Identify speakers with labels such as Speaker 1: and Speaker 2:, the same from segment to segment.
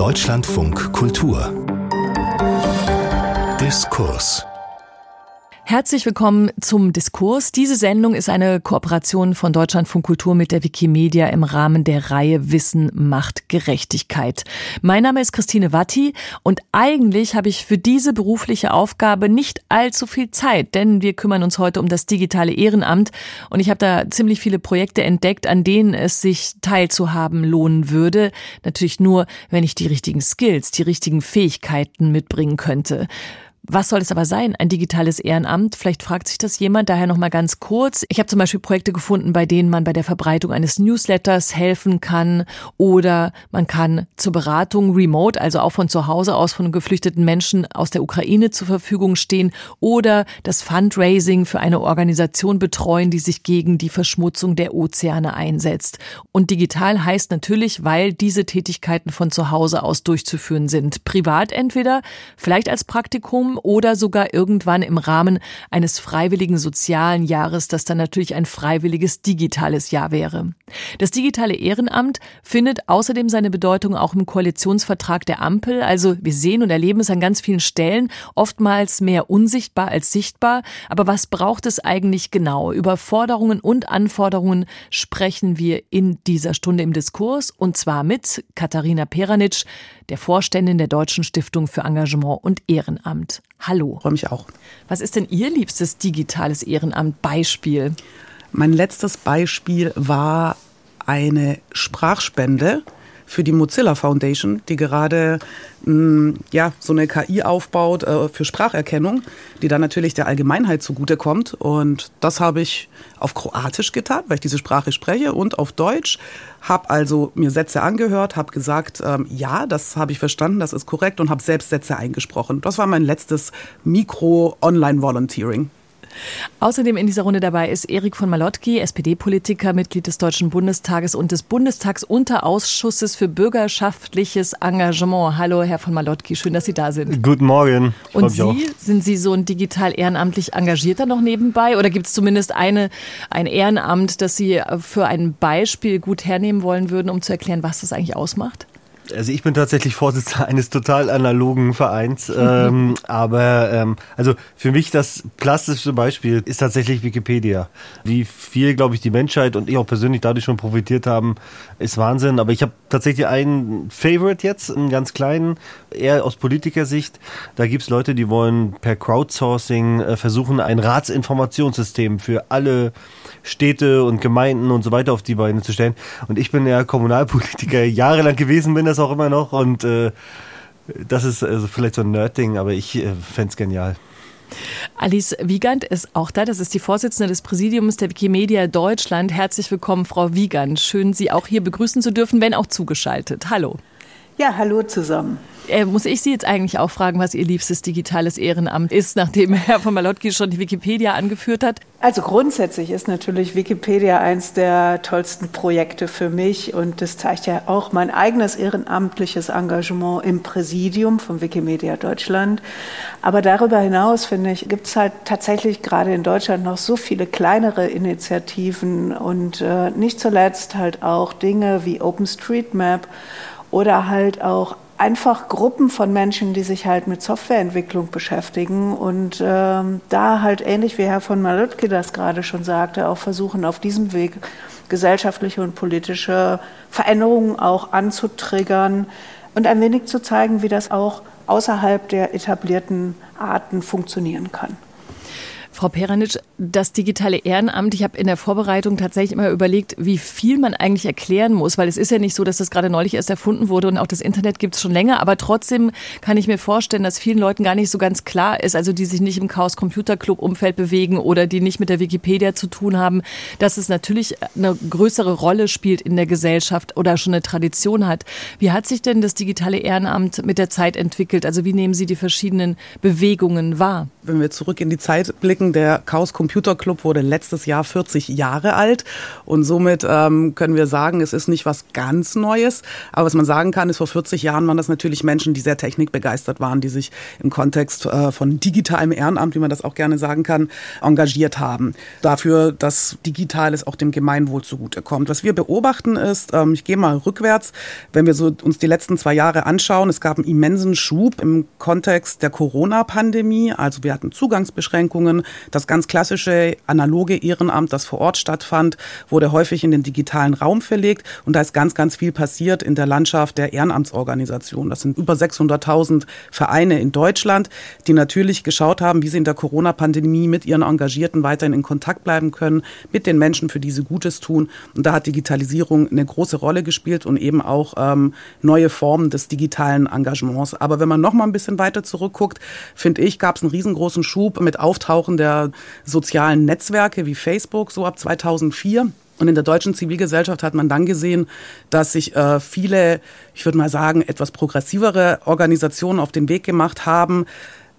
Speaker 1: Deutschlandfunk Kultur. Diskurs
Speaker 2: Herzlich willkommen zum Diskurs. Diese Sendung ist eine Kooperation von Deutschlandfunk Kultur mit der Wikimedia im Rahmen der Reihe Wissen macht Gerechtigkeit. Mein Name ist Christine Watti und eigentlich habe ich für diese berufliche Aufgabe nicht allzu viel Zeit, denn wir kümmern uns heute um das digitale Ehrenamt und ich habe da ziemlich viele Projekte entdeckt, an denen es sich teilzuhaben lohnen würde. Natürlich nur, wenn ich die richtigen Skills, die richtigen Fähigkeiten mitbringen könnte. Was soll es aber sein? Ein digitales Ehrenamt? Vielleicht fragt sich das jemand. Daher noch mal ganz kurz. Ich habe zum Beispiel Projekte gefunden, bei denen man bei der Verbreitung eines Newsletters helfen kann oder man kann zur Beratung remote, also auch von zu Hause aus von geflüchteten Menschen aus der Ukraine zur Verfügung stehen oder das Fundraising für eine Organisation betreuen, die sich gegen die Verschmutzung der Ozeane einsetzt. Und digital heißt natürlich, weil diese Tätigkeiten von zu Hause aus durchzuführen sind. Privat entweder, vielleicht als Praktikum oder sogar irgendwann im Rahmen eines freiwilligen sozialen Jahres, das dann natürlich ein freiwilliges digitales Jahr wäre. Das digitale Ehrenamt findet außerdem seine Bedeutung auch im Koalitionsvertrag der Ampel. Also wir sehen und erleben es an ganz vielen Stellen, oftmals mehr unsichtbar als sichtbar. Aber was braucht es eigentlich genau? Über Forderungen und Anforderungen sprechen wir in dieser Stunde im Diskurs und zwar mit Katharina Peranitsch, der Vorständin der Deutschen Stiftung für Engagement und Ehrenamt. Hallo.
Speaker 3: Freue mich auch.
Speaker 2: Was ist denn Ihr liebstes digitales Ehrenamt-Beispiel?
Speaker 3: Mein letztes Beispiel war eine Sprachspende für die Mozilla Foundation, die gerade mh, mm, ja, so eine KI aufbaut äh, für Spracherkennung, die dann natürlich der Allgemeinheit zugutekommt. Und das habe ich auf Kroatisch getan, weil ich diese Sprache spreche, und auf Deutsch. Habe also mir Sätze angehört, habe gesagt, ähm, ja, das habe ich verstanden, das ist korrekt und habe selbst Sätze eingesprochen. Das war mein letztes Mikro-Online-Volunteering.
Speaker 2: Außerdem in dieser Runde dabei ist Erik von Malotki, SPD-Politiker, Mitglied des Deutschen Bundestages und des Bundestagsunterausschusses für bürgerschaftliches Engagement. Hallo, Herr von Malotki, schön, dass Sie da sind.
Speaker 4: Guten Morgen.
Speaker 2: Und Sie, auch. sind Sie so ein digital ehrenamtlich engagierter noch nebenbei oder gibt es zumindest eine, ein Ehrenamt, das Sie für ein Beispiel gut hernehmen wollen würden, um zu erklären, was das eigentlich ausmacht?
Speaker 4: Also ich bin tatsächlich Vorsitzender eines total analogen Vereins, ähm, aber ähm, also für mich das klassischste Beispiel ist tatsächlich Wikipedia. Wie viel, glaube ich, die Menschheit und ich auch persönlich dadurch schon profitiert haben, ist Wahnsinn. Aber ich habe tatsächlich einen Favorite jetzt, einen ganz kleinen, eher aus Politikersicht. Da gibt es Leute, die wollen per Crowdsourcing äh, versuchen, ein Ratsinformationssystem für alle Städte und Gemeinden und so weiter auf die Beine zu stellen. Und ich bin ja Kommunalpolitiker jahrelang gewesen, bin das auch immer noch. Und äh, das ist also vielleicht so ein Nerd-Ding, aber ich äh, fände es genial.
Speaker 2: Alice Wiegand ist auch da. Das ist die Vorsitzende des Präsidiums der Wikimedia Deutschland. Herzlich willkommen, Frau Wiegand. Schön, Sie auch hier begrüßen zu dürfen, wenn auch zugeschaltet. Hallo.
Speaker 5: Ja, hallo zusammen.
Speaker 2: Äh, muss ich Sie jetzt eigentlich auch fragen, was Ihr liebstes digitales Ehrenamt ist, nachdem Herr von Malotki schon die Wikipedia angeführt hat?
Speaker 5: Also grundsätzlich ist natürlich Wikipedia eins der tollsten Projekte für mich und das zeigt ja auch mein eigenes ehrenamtliches Engagement im Präsidium von Wikimedia Deutschland. Aber darüber hinaus, finde ich, gibt es halt tatsächlich gerade in Deutschland noch so viele kleinere Initiativen und äh, nicht zuletzt halt auch Dinge wie OpenStreetMap oder halt auch einfach Gruppen von Menschen, die sich halt mit Softwareentwicklung beschäftigen und ähm, da halt ähnlich wie Herr von Malutke das gerade schon sagte, auch versuchen auf diesem Weg gesellschaftliche und politische Veränderungen auch anzutriggern und ein wenig zu zeigen, wie das auch außerhalb der etablierten Arten funktionieren kann.
Speaker 2: Frau Peranitsch, das digitale Ehrenamt, ich habe in der Vorbereitung tatsächlich immer überlegt, wie viel man eigentlich erklären muss, weil es ist ja nicht so, dass das gerade neulich erst erfunden wurde und auch das Internet gibt es schon länger, aber trotzdem kann ich mir vorstellen, dass vielen Leuten gar nicht so ganz klar ist, also die sich nicht im Chaos Computer Club Umfeld bewegen oder die nicht mit der Wikipedia zu tun haben, dass es natürlich eine größere Rolle spielt in der Gesellschaft oder schon eine Tradition hat. Wie hat sich denn das digitale Ehrenamt mit der Zeit entwickelt? Also wie nehmen Sie die verschiedenen Bewegungen wahr?
Speaker 3: Wenn wir zurück in die Zeit blicken, der Chaos Computer Club wurde letztes Jahr 40 Jahre alt und somit ähm, können wir sagen, es ist nicht was ganz Neues. Aber was man sagen kann, ist, vor 40 Jahren waren das natürlich Menschen, die sehr technikbegeistert waren, die sich im Kontext äh, von digitalem Ehrenamt, wie man das auch gerne sagen kann, engagiert haben. Dafür, dass Digitales auch dem Gemeinwohl zugutekommt. Was wir beobachten ist, ähm, ich gehe mal rückwärts, wenn wir so uns die letzten zwei Jahre anschauen, es gab einen immensen Schub im Kontext der Corona-Pandemie. Also wir hatten Zugangsbeschränkungen. Das ganz klassische analoge Ehrenamt, das vor Ort stattfand, wurde häufig in den digitalen Raum verlegt. Und da ist ganz, ganz viel passiert in der Landschaft der Ehrenamtsorganisation. Das sind über 600.000 Vereine in Deutschland, die natürlich geschaut haben, wie sie in der Corona-Pandemie mit ihren Engagierten weiterhin in Kontakt bleiben können, mit den Menschen, für die sie Gutes tun. Und da hat Digitalisierung eine große Rolle gespielt und eben auch ähm, neue Formen des digitalen Engagements. Aber wenn man noch mal ein bisschen weiter zurückguckt, finde ich, gab es einen riesengroßen Schub mit Auftauchen der sozialen Netzwerke wie Facebook so ab 2004. Und in der deutschen Zivilgesellschaft hat man dann gesehen, dass sich äh, viele, ich würde mal sagen, etwas progressivere Organisationen auf den Weg gemacht haben,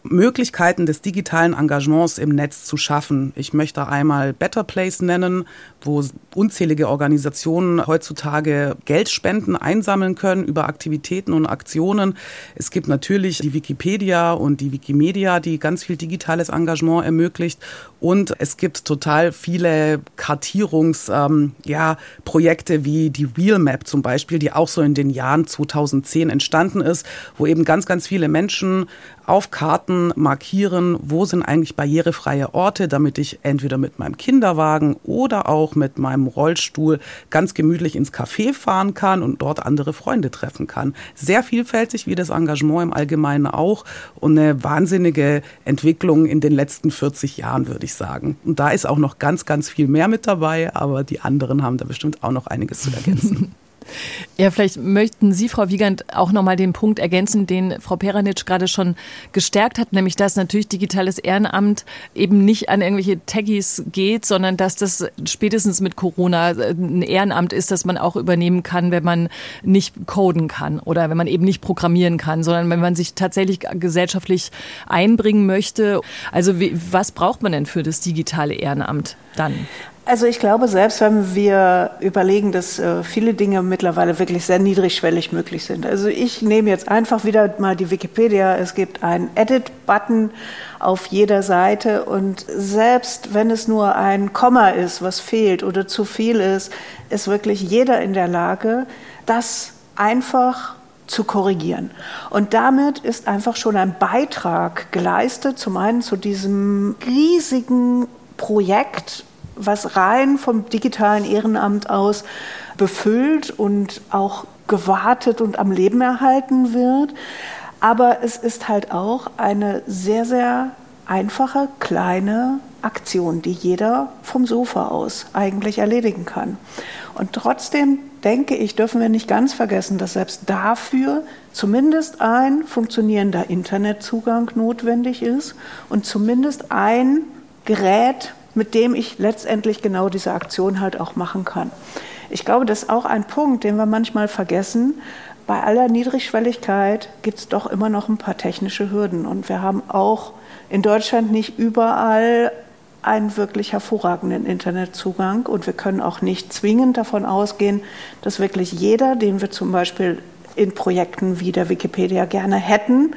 Speaker 3: Möglichkeiten des digitalen Engagements im Netz zu schaffen. Ich möchte einmal Better Place nennen, wo unzählige Organisationen heutzutage Geldspenden einsammeln können über Aktivitäten und Aktionen. Es gibt natürlich die Wikipedia und die Wikimedia, die ganz viel digitales Engagement ermöglicht. Und es gibt total viele Kartierungsprojekte ja, Projekte wie die Real Map zum Beispiel, die auch so in den Jahren 2010 entstanden ist, wo eben ganz, ganz viele Menschen auf Karten markieren, wo sind eigentlich barrierefreie Orte, damit ich entweder mit meinem Kinderwagen oder auch mit meinem Rollstuhl ganz gemütlich ins Café fahren kann und dort andere Freunde treffen kann. Sehr vielfältig wie das Engagement im Allgemeinen auch und eine wahnsinnige Entwicklung in den letzten 40 Jahren, würde ich sagen. Und da ist auch noch ganz, ganz viel mehr mit dabei, aber die anderen haben da bestimmt auch noch einiges zu ergänzen.
Speaker 2: Ja, vielleicht möchten Sie, Frau Wiegand, auch nochmal den Punkt ergänzen, den Frau Peranitsch gerade schon gestärkt hat, nämlich dass natürlich digitales Ehrenamt eben nicht an irgendwelche Taggies geht, sondern dass das spätestens mit Corona ein Ehrenamt ist, das man auch übernehmen kann, wenn man nicht coden kann oder wenn man eben nicht programmieren kann, sondern wenn man sich tatsächlich gesellschaftlich einbringen möchte. Also wie, was braucht man denn für das digitale Ehrenamt dann?
Speaker 5: Also ich glaube, selbst wenn wir überlegen, dass äh, viele Dinge mittlerweile wirklich sehr niedrigschwellig möglich sind. Also ich nehme jetzt einfach wieder mal die Wikipedia. Es gibt einen Edit-Button auf jeder Seite und selbst wenn es nur ein Komma ist, was fehlt oder zu viel ist, ist wirklich jeder in der Lage, das einfach zu korrigieren. Und damit ist einfach schon ein Beitrag geleistet, zum einen zu diesem riesigen Projekt was rein vom digitalen Ehrenamt aus befüllt und auch gewartet und am Leben erhalten wird. Aber es ist halt auch eine sehr, sehr einfache, kleine Aktion, die jeder vom Sofa aus eigentlich erledigen kann. Und trotzdem denke ich, dürfen wir nicht ganz vergessen, dass selbst dafür zumindest ein funktionierender Internetzugang notwendig ist und zumindest ein Gerät, mit dem ich letztendlich genau diese Aktion halt auch machen kann. Ich glaube, das ist auch ein Punkt, den wir manchmal vergessen. Bei aller Niedrigschwelligkeit gibt es doch immer noch ein paar technische Hürden. Und wir haben auch in Deutschland nicht überall einen wirklich hervorragenden Internetzugang. Und wir können auch nicht zwingend davon ausgehen, dass wirklich jeder, den wir zum Beispiel in Projekten wie der Wikipedia gerne hätten,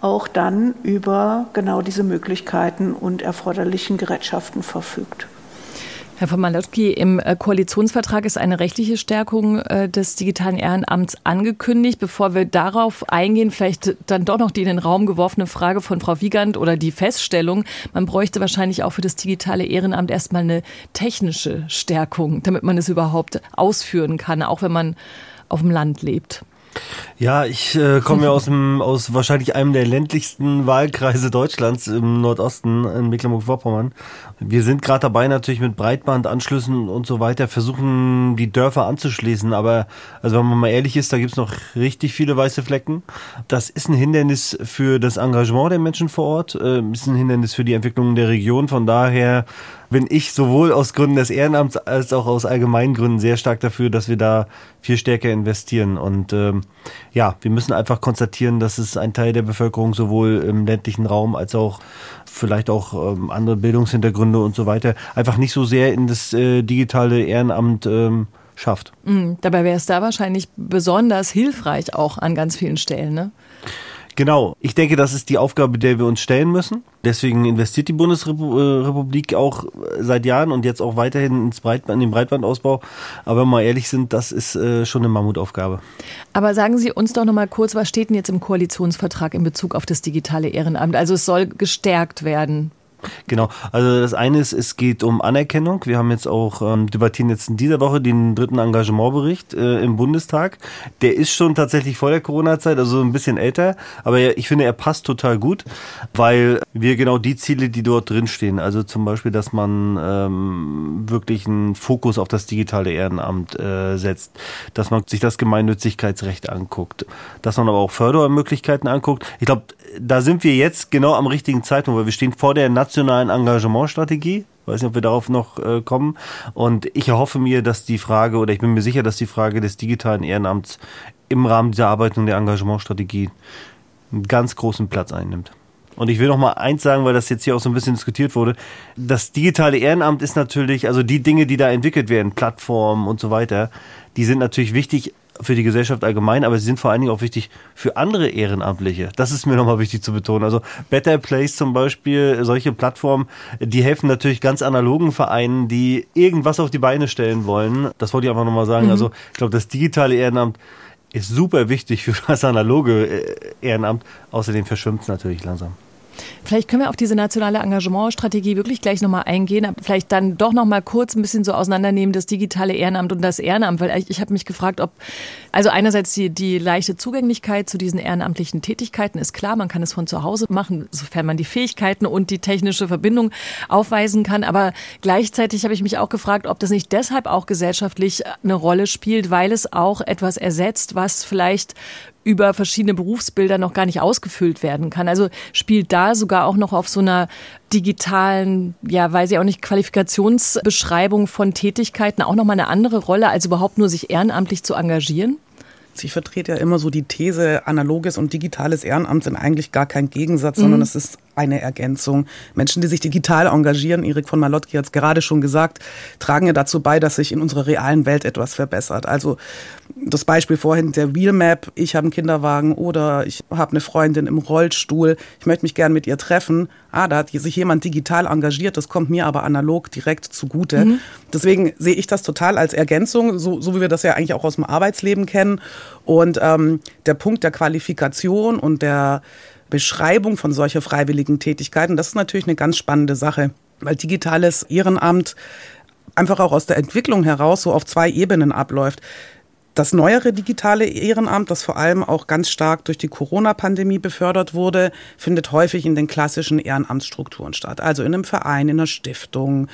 Speaker 5: auch dann über genau diese Möglichkeiten und erforderlichen Gerätschaften verfügt.
Speaker 2: Herr von Malotki, im äh, Koalitionsvertrag ist eine rechtliche Stärkung äh, des digitalen Ehrenamts angekündigt. Bevor wir darauf eingehen, vielleicht dann doch noch die in den Raum geworfene Frage von Frau Wiegand oder die Feststellung, man bräuchte wahrscheinlich auch für das digitale Ehrenamt erstmal eine technische Stärkung, damit man es überhaupt ausführen kann, auch wenn man auf dem Land lebt.
Speaker 4: Ja, ich äh, komme ja aus dem, aus wahrscheinlich einem der ländlichsten Wahlkreise Deutschlands im Nordosten in Mecklenburg-Vorpommern. Wir sind gerade dabei, natürlich mit Breitbandanschlüssen und so weiter, versuchen die Dörfer anzuschließen. Aber also wenn man mal ehrlich ist, da gibt's noch richtig viele weiße Flecken. Das ist ein Hindernis für das Engagement der Menschen vor Ort, äh, ist ein Hindernis für die Entwicklung der Region. Von daher bin ich sowohl aus Gründen des Ehrenamts als auch aus allgemeinen Gründen sehr stark dafür, dass wir da viel stärker investieren. Und ähm, ja, wir müssen einfach konstatieren, dass es ein Teil der Bevölkerung sowohl im ländlichen Raum als auch vielleicht auch ähm, andere Bildungshintergründe und so weiter einfach nicht so sehr in das äh, digitale Ehrenamt ähm, schafft.
Speaker 2: Mhm, dabei wäre es da wahrscheinlich besonders hilfreich auch an ganz vielen Stellen, ne?
Speaker 4: Genau. Ich denke, das ist die Aufgabe, der wir uns stellen müssen. Deswegen investiert die Bundesrepublik auch seit Jahren und jetzt auch weiterhin ins Breitband, in den Breitbandausbau. Aber wenn wir mal ehrlich sind, das ist äh, schon eine Mammutaufgabe.
Speaker 2: Aber sagen Sie uns doch noch mal kurz, was steht denn jetzt im Koalitionsvertrag in Bezug auf das digitale Ehrenamt? Also es soll gestärkt werden.
Speaker 4: Genau, also das eine ist, es geht um Anerkennung. Wir haben jetzt auch, ähm, debattieren jetzt in dieser Woche den dritten Engagementbericht äh, im Bundestag. Der ist schon tatsächlich vor der Corona-Zeit, also ein bisschen älter, aber ich finde, er passt total gut, weil wir genau die Ziele, die dort drinstehen, also zum Beispiel, dass man ähm, wirklich einen Fokus auf das digitale Ehrenamt äh, setzt, dass man sich das Gemeinnützigkeitsrecht anguckt, dass man aber auch Fördermöglichkeiten anguckt. Ich glaube, da sind wir jetzt genau am richtigen Zeitpunkt, weil wir stehen vor der nationalen Engagementstrategie. Ich weiß nicht, ob wir darauf noch äh, kommen. Und ich erhoffe mir, dass die Frage, oder ich bin mir sicher, dass die Frage des digitalen Ehrenamts im Rahmen dieser Arbeitung der Engagementstrategie einen ganz großen Platz einnimmt. Und ich will noch mal eins sagen, weil das jetzt hier auch so ein bisschen diskutiert wurde. Das digitale Ehrenamt ist natürlich, also die Dinge, die da entwickelt werden, Plattformen und so weiter, die sind natürlich wichtig für die Gesellschaft allgemein, aber sie sind vor allen Dingen auch wichtig für andere Ehrenamtliche. Das ist mir nochmal wichtig zu betonen. Also Better Place zum Beispiel, solche Plattformen, die helfen natürlich ganz analogen Vereinen, die irgendwas auf die Beine stellen wollen. Das wollte ich einfach nochmal sagen. Mhm. Also ich glaube, das digitale Ehrenamt ist super wichtig für das analoge äh, Ehrenamt. Außerdem verschwimmt es natürlich langsam.
Speaker 2: Vielleicht können wir auf diese nationale Engagementstrategie wirklich gleich nochmal eingehen, aber vielleicht dann doch nochmal kurz ein bisschen so auseinandernehmen, das digitale Ehrenamt und das Ehrenamt, weil ich, ich habe mich gefragt, ob, also einerseits die, die leichte Zugänglichkeit zu diesen ehrenamtlichen Tätigkeiten ist klar, man kann es von zu Hause machen, sofern man die Fähigkeiten und die technische Verbindung aufweisen kann, aber gleichzeitig habe ich mich auch gefragt, ob das nicht deshalb auch gesellschaftlich eine Rolle spielt, weil es auch etwas ersetzt, was vielleicht über verschiedene Berufsbilder noch gar nicht ausgefüllt werden kann. Also spielt da sogar auch noch auf so einer digitalen, ja, weiß ich auch nicht, Qualifikationsbeschreibung von Tätigkeiten auch nochmal eine andere Rolle, als überhaupt nur sich ehrenamtlich zu engagieren?
Speaker 3: Ich vertrete ja immer so die These, analoges und digitales Ehrenamt sind eigentlich gar kein Gegensatz, mhm. sondern es ist eine Ergänzung. Menschen, die sich digital engagieren, Erik von Malotki hat es gerade schon gesagt, tragen ja dazu bei, dass sich in unserer realen Welt etwas verbessert. Also das Beispiel vorhin der Wheelmap, ich habe einen Kinderwagen oder ich habe eine Freundin im Rollstuhl, ich möchte mich gern mit ihr treffen. Ah, da hat sich jemand digital engagiert, das kommt mir aber analog direkt zugute. Mhm. Deswegen sehe ich das total als Ergänzung, so, so wie wir das ja eigentlich auch aus dem Arbeitsleben kennen. Und ähm, der Punkt der Qualifikation und der Beschreibung von solcher freiwilligen Tätigkeiten, das ist natürlich eine ganz spannende Sache, weil digitales Ehrenamt einfach auch aus der Entwicklung heraus so auf zwei Ebenen abläuft. Das neuere digitale Ehrenamt, das vor allem auch ganz stark durch die Corona-Pandemie befördert wurde, findet häufig in den klassischen Ehrenamtsstrukturen statt. Also in einem Verein, in einer Stiftung,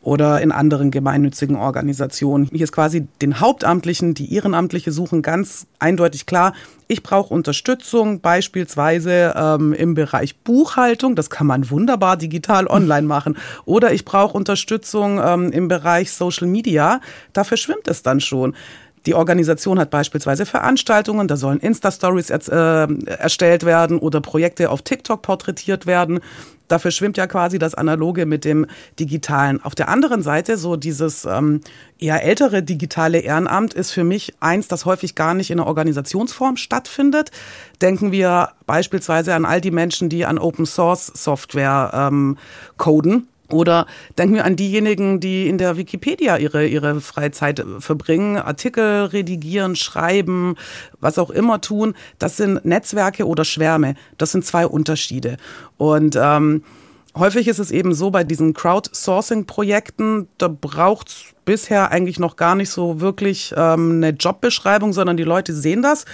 Speaker 3: oder in anderen gemeinnützigen Organisationen. Hier ist quasi den Hauptamtlichen, die Ehrenamtliche suchen, ganz eindeutig klar, ich brauche Unterstützung, beispielsweise ähm, im Bereich Buchhaltung, das kann man wunderbar digital online machen, oder ich brauche Unterstützung ähm, im Bereich Social Media, da verschwimmt es dann schon. Die Organisation hat beispielsweise Veranstaltungen, da sollen Insta-Stories äh, erstellt werden oder Projekte auf TikTok porträtiert werden. Da verschwimmt ja quasi das Analoge mit dem Digitalen. Auf der anderen Seite, so dieses ähm, eher ältere digitale Ehrenamt ist für mich eins, das häufig gar nicht in einer Organisationsform stattfindet. Denken wir beispielsweise an all die Menschen, die an Open Source Software ähm, coden oder denken wir an diejenigen, die in der Wikipedia ihre, ihre Freizeit verbringen, Artikel redigieren, schreiben, was auch immer tun. Das sind Netzwerke oder Schwärme. Das sind zwei Unterschiede. Und ähm, häufig ist es eben so bei diesen Crowdsourcing-Projekten, da braucht es bisher eigentlich noch gar nicht so wirklich ähm, eine Jobbeschreibung, sondern die Leute sehen das,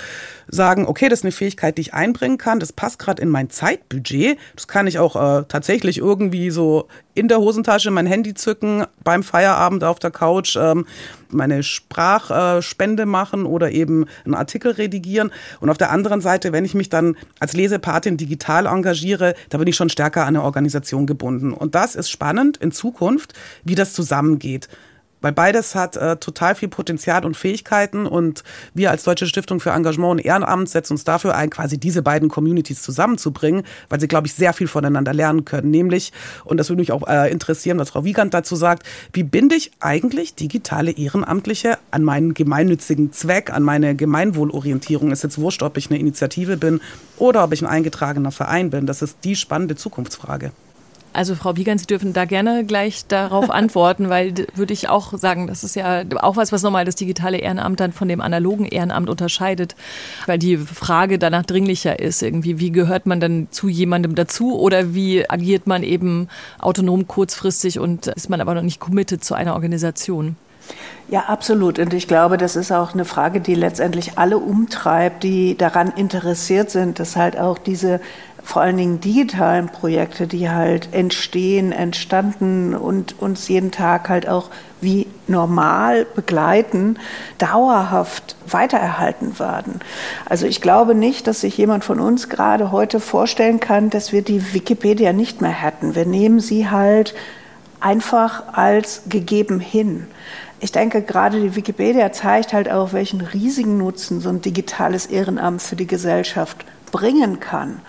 Speaker 3: sagen, okay, das ist eine Fähigkeit, die ich einbringen kann, das passt gerade in mein Zeitbudget, das kann ich auch äh, tatsächlich irgendwie so in der Hosentasche mein Handy zücken, beim Feierabend auf der Couch ähm, meine Sprachspende machen oder eben einen Artikel redigieren. Und auf der anderen Seite, wenn ich mich dann als Lesepatin digital engagiere, da bin ich schon stärker an eine Organisation gebunden. Und das ist spannend in Zukunft, wie das zusammengeht. Weil beides hat äh, total viel Potenzial und Fähigkeiten und wir als Deutsche Stiftung für Engagement und Ehrenamt setzen uns dafür ein, quasi diese beiden Communities zusammenzubringen, weil sie, glaube ich, sehr viel voneinander lernen können. Nämlich, und das würde mich auch äh, interessieren, was Frau Wiegand dazu sagt, wie binde ich eigentlich digitale Ehrenamtliche an meinen gemeinnützigen Zweck, an meine Gemeinwohlorientierung? Ist jetzt wurscht, ob ich eine Initiative bin oder ob ich ein eingetragener Verein bin. Das ist die spannende Zukunftsfrage.
Speaker 2: Also Frau Wiegand, Sie dürfen da gerne gleich darauf antworten, weil würde ich auch sagen, das ist ja auch was, was nochmal das digitale Ehrenamt dann von dem analogen Ehrenamt unterscheidet, weil die Frage danach dringlicher ist irgendwie, wie gehört man dann zu jemandem dazu oder wie agiert man eben autonom kurzfristig und ist man aber noch nicht committed zu einer Organisation?
Speaker 5: Ja, absolut. Und ich glaube, das ist auch eine Frage, die letztendlich alle umtreibt, die daran interessiert sind, dass halt auch diese vor allen Dingen digitalen Projekte, die halt entstehen, entstanden und uns jeden Tag halt auch wie normal begleiten, dauerhaft weitererhalten werden. Also ich glaube nicht, dass sich jemand von uns gerade heute vorstellen kann, dass wir die Wikipedia nicht mehr hätten. Wir nehmen sie halt einfach als gegeben hin. Ich denke, gerade die Wikipedia zeigt halt auch, welchen riesigen Nutzen so ein digitales Ehrenamt für die Gesellschaft bringen kann.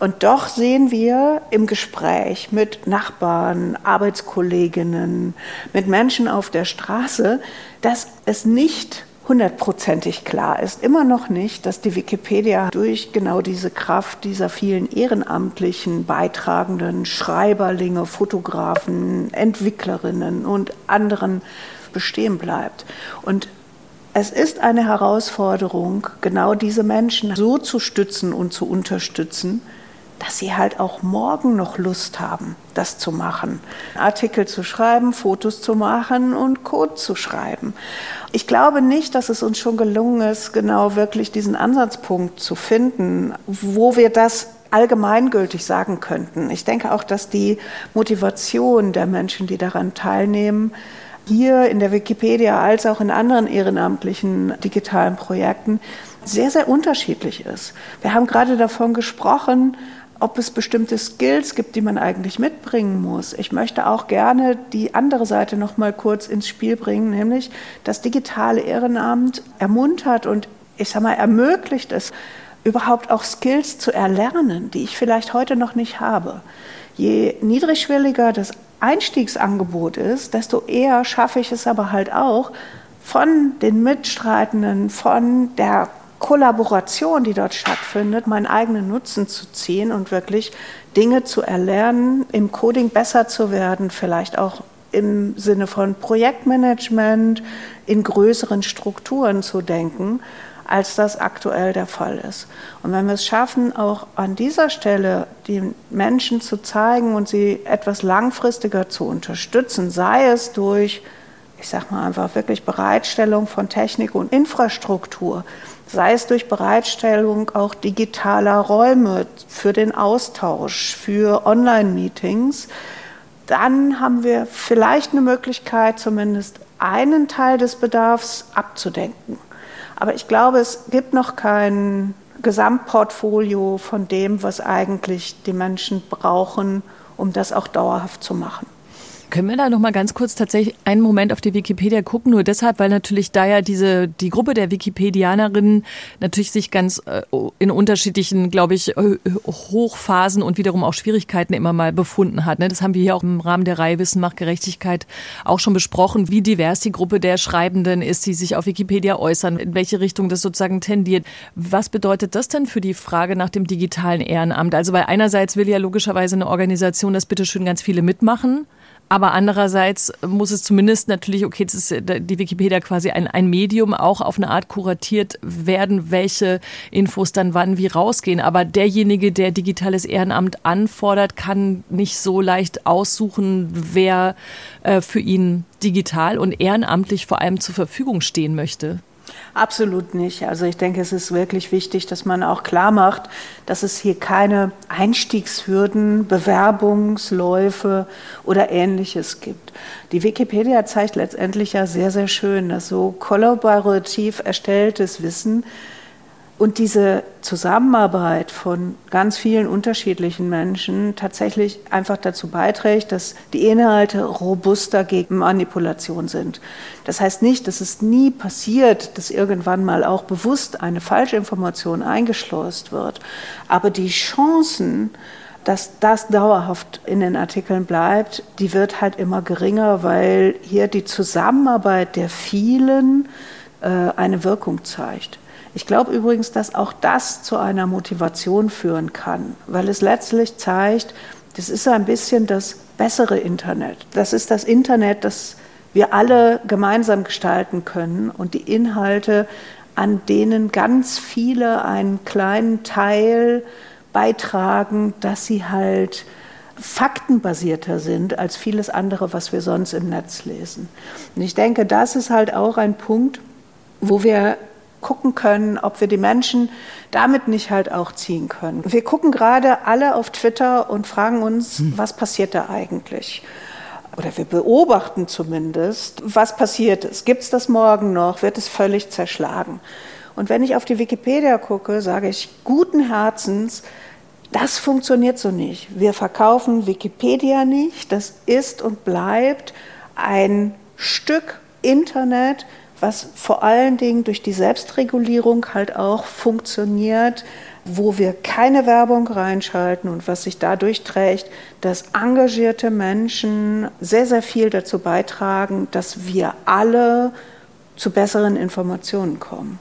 Speaker 5: Und doch sehen wir im Gespräch mit Nachbarn, Arbeitskolleginnen, mit Menschen auf der Straße, dass es nicht hundertprozentig klar ist, immer noch nicht, dass die Wikipedia durch genau diese Kraft dieser vielen ehrenamtlichen Beitragenden, Schreiberlinge, Fotografen, Entwicklerinnen und anderen bestehen bleibt. Und es ist eine Herausforderung, genau diese Menschen so zu stützen und zu unterstützen, dass sie halt auch morgen noch Lust haben, das zu machen. Artikel zu schreiben, Fotos zu machen und Code zu schreiben. Ich glaube nicht, dass es uns schon gelungen ist, genau wirklich diesen Ansatzpunkt zu finden, wo wir das allgemeingültig sagen könnten. Ich denke auch, dass die Motivation der Menschen, die daran teilnehmen, hier in der Wikipedia als auch in anderen ehrenamtlichen digitalen Projekten sehr, sehr unterschiedlich ist. Wir haben gerade davon gesprochen, ob es bestimmte Skills gibt, die man eigentlich mitbringen muss. Ich möchte auch gerne die andere Seite noch mal kurz ins Spiel bringen, nämlich das digitale Ehrenamt ermuntert und ich sag mal ermöglicht es überhaupt auch Skills zu erlernen, die ich vielleicht heute noch nicht habe. Je niedrigschwelliger das Einstiegsangebot ist, desto eher schaffe ich es aber halt auch, von den Mitstreitenden, von der Kollaboration, die dort stattfindet, meinen eigenen Nutzen zu ziehen und wirklich Dinge zu erlernen, im Coding besser zu werden, vielleicht auch im Sinne von Projektmanagement, in größeren Strukturen zu denken als das aktuell der Fall ist. Und wenn wir es schaffen, auch an dieser Stelle die Menschen zu zeigen und sie etwas langfristiger zu unterstützen, sei es durch, ich sage mal einfach wirklich Bereitstellung von Technik und Infrastruktur, sei es durch Bereitstellung auch digitaler Räume für den Austausch, für Online-Meetings, dann haben wir vielleicht eine Möglichkeit, zumindest einen Teil des Bedarfs abzudenken. Aber ich glaube, es gibt noch kein Gesamtportfolio von dem, was eigentlich die Menschen brauchen, um das auch dauerhaft zu machen.
Speaker 2: Können wir da noch mal ganz kurz tatsächlich einen Moment auf die Wikipedia gucken? Nur deshalb, weil natürlich da ja diese die Gruppe der Wikipedianerinnen natürlich sich ganz äh, in unterschiedlichen, glaube ich, äh, Hochphasen und wiederum auch Schwierigkeiten immer mal befunden hat. Ne? Das haben wir hier auch im Rahmen der Reihe Wissen macht Gerechtigkeit auch schon besprochen, wie divers die Gruppe der Schreibenden ist, die sich auf Wikipedia äußern, in welche Richtung das sozusagen tendiert. Was bedeutet das denn für die Frage nach dem digitalen Ehrenamt? Also weil einerseits will ja logischerweise eine Organisation, dass bitteschön ganz viele mitmachen. Aber andererseits muss es zumindest natürlich, okay, jetzt ist die Wikipedia quasi ein, ein Medium, auch auf eine Art kuratiert werden, welche Infos dann wann wie rausgehen. Aber derjenige, der digitales Ehrenamt anfordert, kann nicht so leicht aussuchen, wer äh, für ihn digital und ehrenamtlich vor allem zur Verfügung stehen möchte.
Speaker 5: Absolut nicht. Also ich denke, es ist wirklich wichtig, dass man auch klar macht, dass es hier keine Einstiegshürden, Bewerbungsläufe oder ähnliches gibt. Die Wikipedia zeigt letztendlich ja sehr, sehr schön, dass so kollaborativ erstelltes Wissen und diese Zusammenarbeit von ganz vielen unterschiedlichen Menschen tatsächlich einfach dazu beiträgt, dass die Inhalte robuster gegen Manipulation sind. Das heißt nicht, dass es nie passiert, dass irgendwann mal auch bewusst eine Falschinformation eingeschleust wird. Aber die Chancen, dass das dauerhaft in den Artikeln bleibt, die wird halt immer geringer, weil hier die Zusammenarbeit der vielen äh, eine Wirkung zeigt. Ich glaube übrigens, dass auch das zu einer Motivation führen kann, weil es letztlich zeigt, das ist ein bisschen das bessere Internet. Das ist das Internet, das wir alle gemeinsam gestalten können und die Inhalte, an denen ganz viele einen kleinen Teil beitragen, dass sie halt faktenbasierter sind als vieles andere, was wir sonst im Netz lesen. Und ich denke, das ist halt auch ein Punkt, wo wir gucken können, ob wir die Menschen damit nicht halt auch ziehen können. Wir gucken gerade alle auf Twitter und fragen uns, hm. was passiert da eigentlich? Oder wir beobachten zumindest, was passiert ist. Gibt es das morgen noch? Wird es völlig zerschlagen? Und wenn ich auf die Wikipedia gucke, sage ich guten Herzens, das funktioniert so nicht. Wir verkaufen Wikipedia nicht. Das ist und bleibt ein Stück Internet, was vor allen Dingen durch die Selbstregulierung halt auch funktioniert, wo wir keine Werbung reinschalten und was sich dadurch trägt, dass engagierte Menschen sehr, sehr viel dazu beitragen, dass wir alle zu besseren Informationen kommen.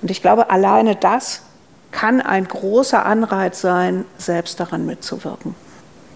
Speaker 5: Und ich glaube, alleine das kann ein großer Anreiz sein, selbst daran mitzuwirken.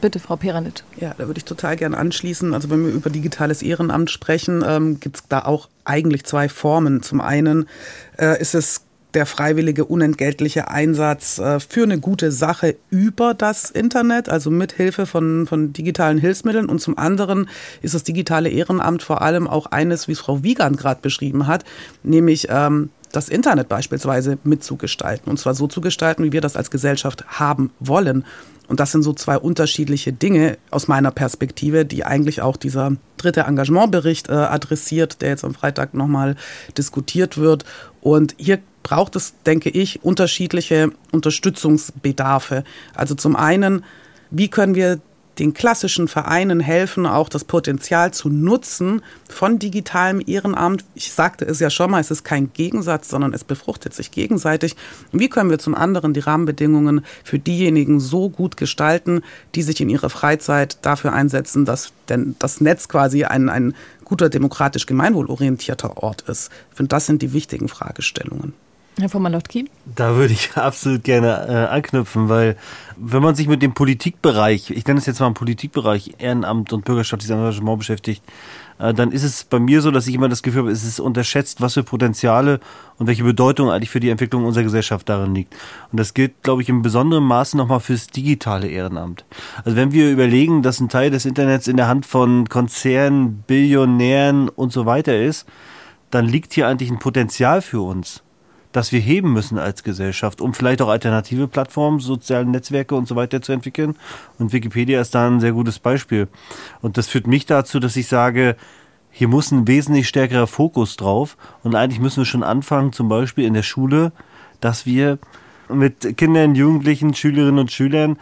Speaker 2: Bitte, Frau Peranit.
Speaker 3: Ja, da würde ich total gerne anschließen. Also wenn wir über digitales Ehrenamt sprechen, ähm, gibt es da auch eigentlich zwei Formen. Zum einen äh, ist es der freiwillige unentgeltliche Einsatz äh, für eine gute Sache über das Internet, also mit Hilfe von, von digitalen Hilfsmitteln. Und zum anderen ist das digitale Ehrenamt vor allem auch eines, wie es Frau Wiegand gerade beschrieben hat, nämlich ähm, das Internet beispielsweise mitzugestalten. Und zwar so zu gestalten, wie wir das als Gesellschaft haben wollen. Und das sind so zwei unterschiedliche Dinge aus meiner Perspektive, die eigentlich auch dieser dritte Engagementbericht äh, adressiert, der jetzt am Freitag nochmal diskutiert wird. Und hier braucht es, denke ich, unterschiedliche Unterstützungsbedarfe. Also zum einen, wie können wir den klassischen Vereinen helfen, auch das Potenzial zu nutzen von digitalem Ehrenamt. Ich sagte es ja schon mal, es ist kein Gegensatz, sondern es befruchtet sich gegenseitig. Wie können wir zum anderen die Rahmenbedingungen für diejenigen so gut gestalten, die sich in ihrer Freizeit dafür einsetzen, dass denn das Netz quasi ein, ein guter demokratisch gemeinwohlorientierter Ort ist? Ich finde, das sind die wichtigen Fragestellungen.
Speaker 2: Herr von Malotki?
Speaker 4: Da würde ich absolut gerne äh, anknüpfen, weil wenn man sich mit dem Politikbereich, ich nenne es jetzt mal Politikbereich, Ehrenamt und bürgerschaftliches Engagement beschäftigt, äh, dann ist es bei mir so, dass ich immer das Gefühl habe, es ist unterschätzt, was für Potenziale und welche Bedeutung eigentlich für die Entwicklung unserer Gesellschaft darin liegt. Und das gilt, glaube ich, in besonderem Maße nochmal fürs digitale Ehrenamt. Also wenn wir überlegen, dass ein Teil des Internets in der Hand von Konzernen, Billionären und so weiter ist, dann liegt hier eigentlich ein Potenzial für uns das wir heben müssen als Gesellschaft, um vielleicht auch alternative Plattformen, soziale Netzwerke und so weiter zu entwickeln. Und Wikipedia ist da ein sehr gutes Beispiel. Und das führt mich dazu, dass ich sage, hier muss ein wesentlich stärkerer Fokus drauf. Und eigentlich müssen wir schon anfangen, zum Beispiel in der Schule, dass wir mit Kindern, Jugendlichen, Schülerinnen und Schülern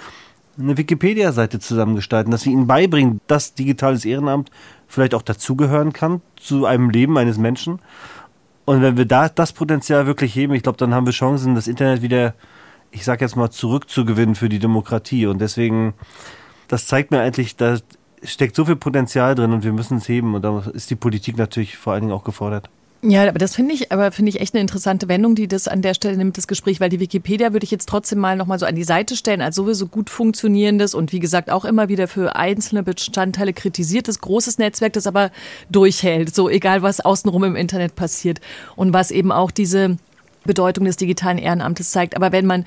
Speaker 4: eine Wikipedia-Seite zusammengestalten, dass wir ihnen beibringen, dass digitales Ehrenamt vielleicht auch dazugehören kann zu einem Leben eines Menschen und wenn wir da das Potenzial wirklich heben, ich glaube, dann haben wir Chancen, das Internet wieder, ich sag jetzt mal, zurückzugewinnen für die Demokratie. Und deswegen, das zeigt mir eigentlich, da steckt so viel Potenzial drin und wir müssen es heben. Und da ist die Politik natürlich vor allen Dingen auch gefordert.
Speaker 2: Ja, aber das finde ich, aber finde ich echt eine interessante Wendung, die das an der Stelle nimmt, das Gespräch, weil die Wikipedia würde ich jetzt trotzdem mal nochmal so an die Seite stellen, als sowieso gut funktionierendes und wie gesagt auch immer wieder für einzelne Bestandteile kritisiertes, großes Netzwerk, das aber durchhält, so egal was außenrum im Internet passiert und was eben auch diese Bedeutung des digitalen Ehrenamtes zeigt. Aber wenn man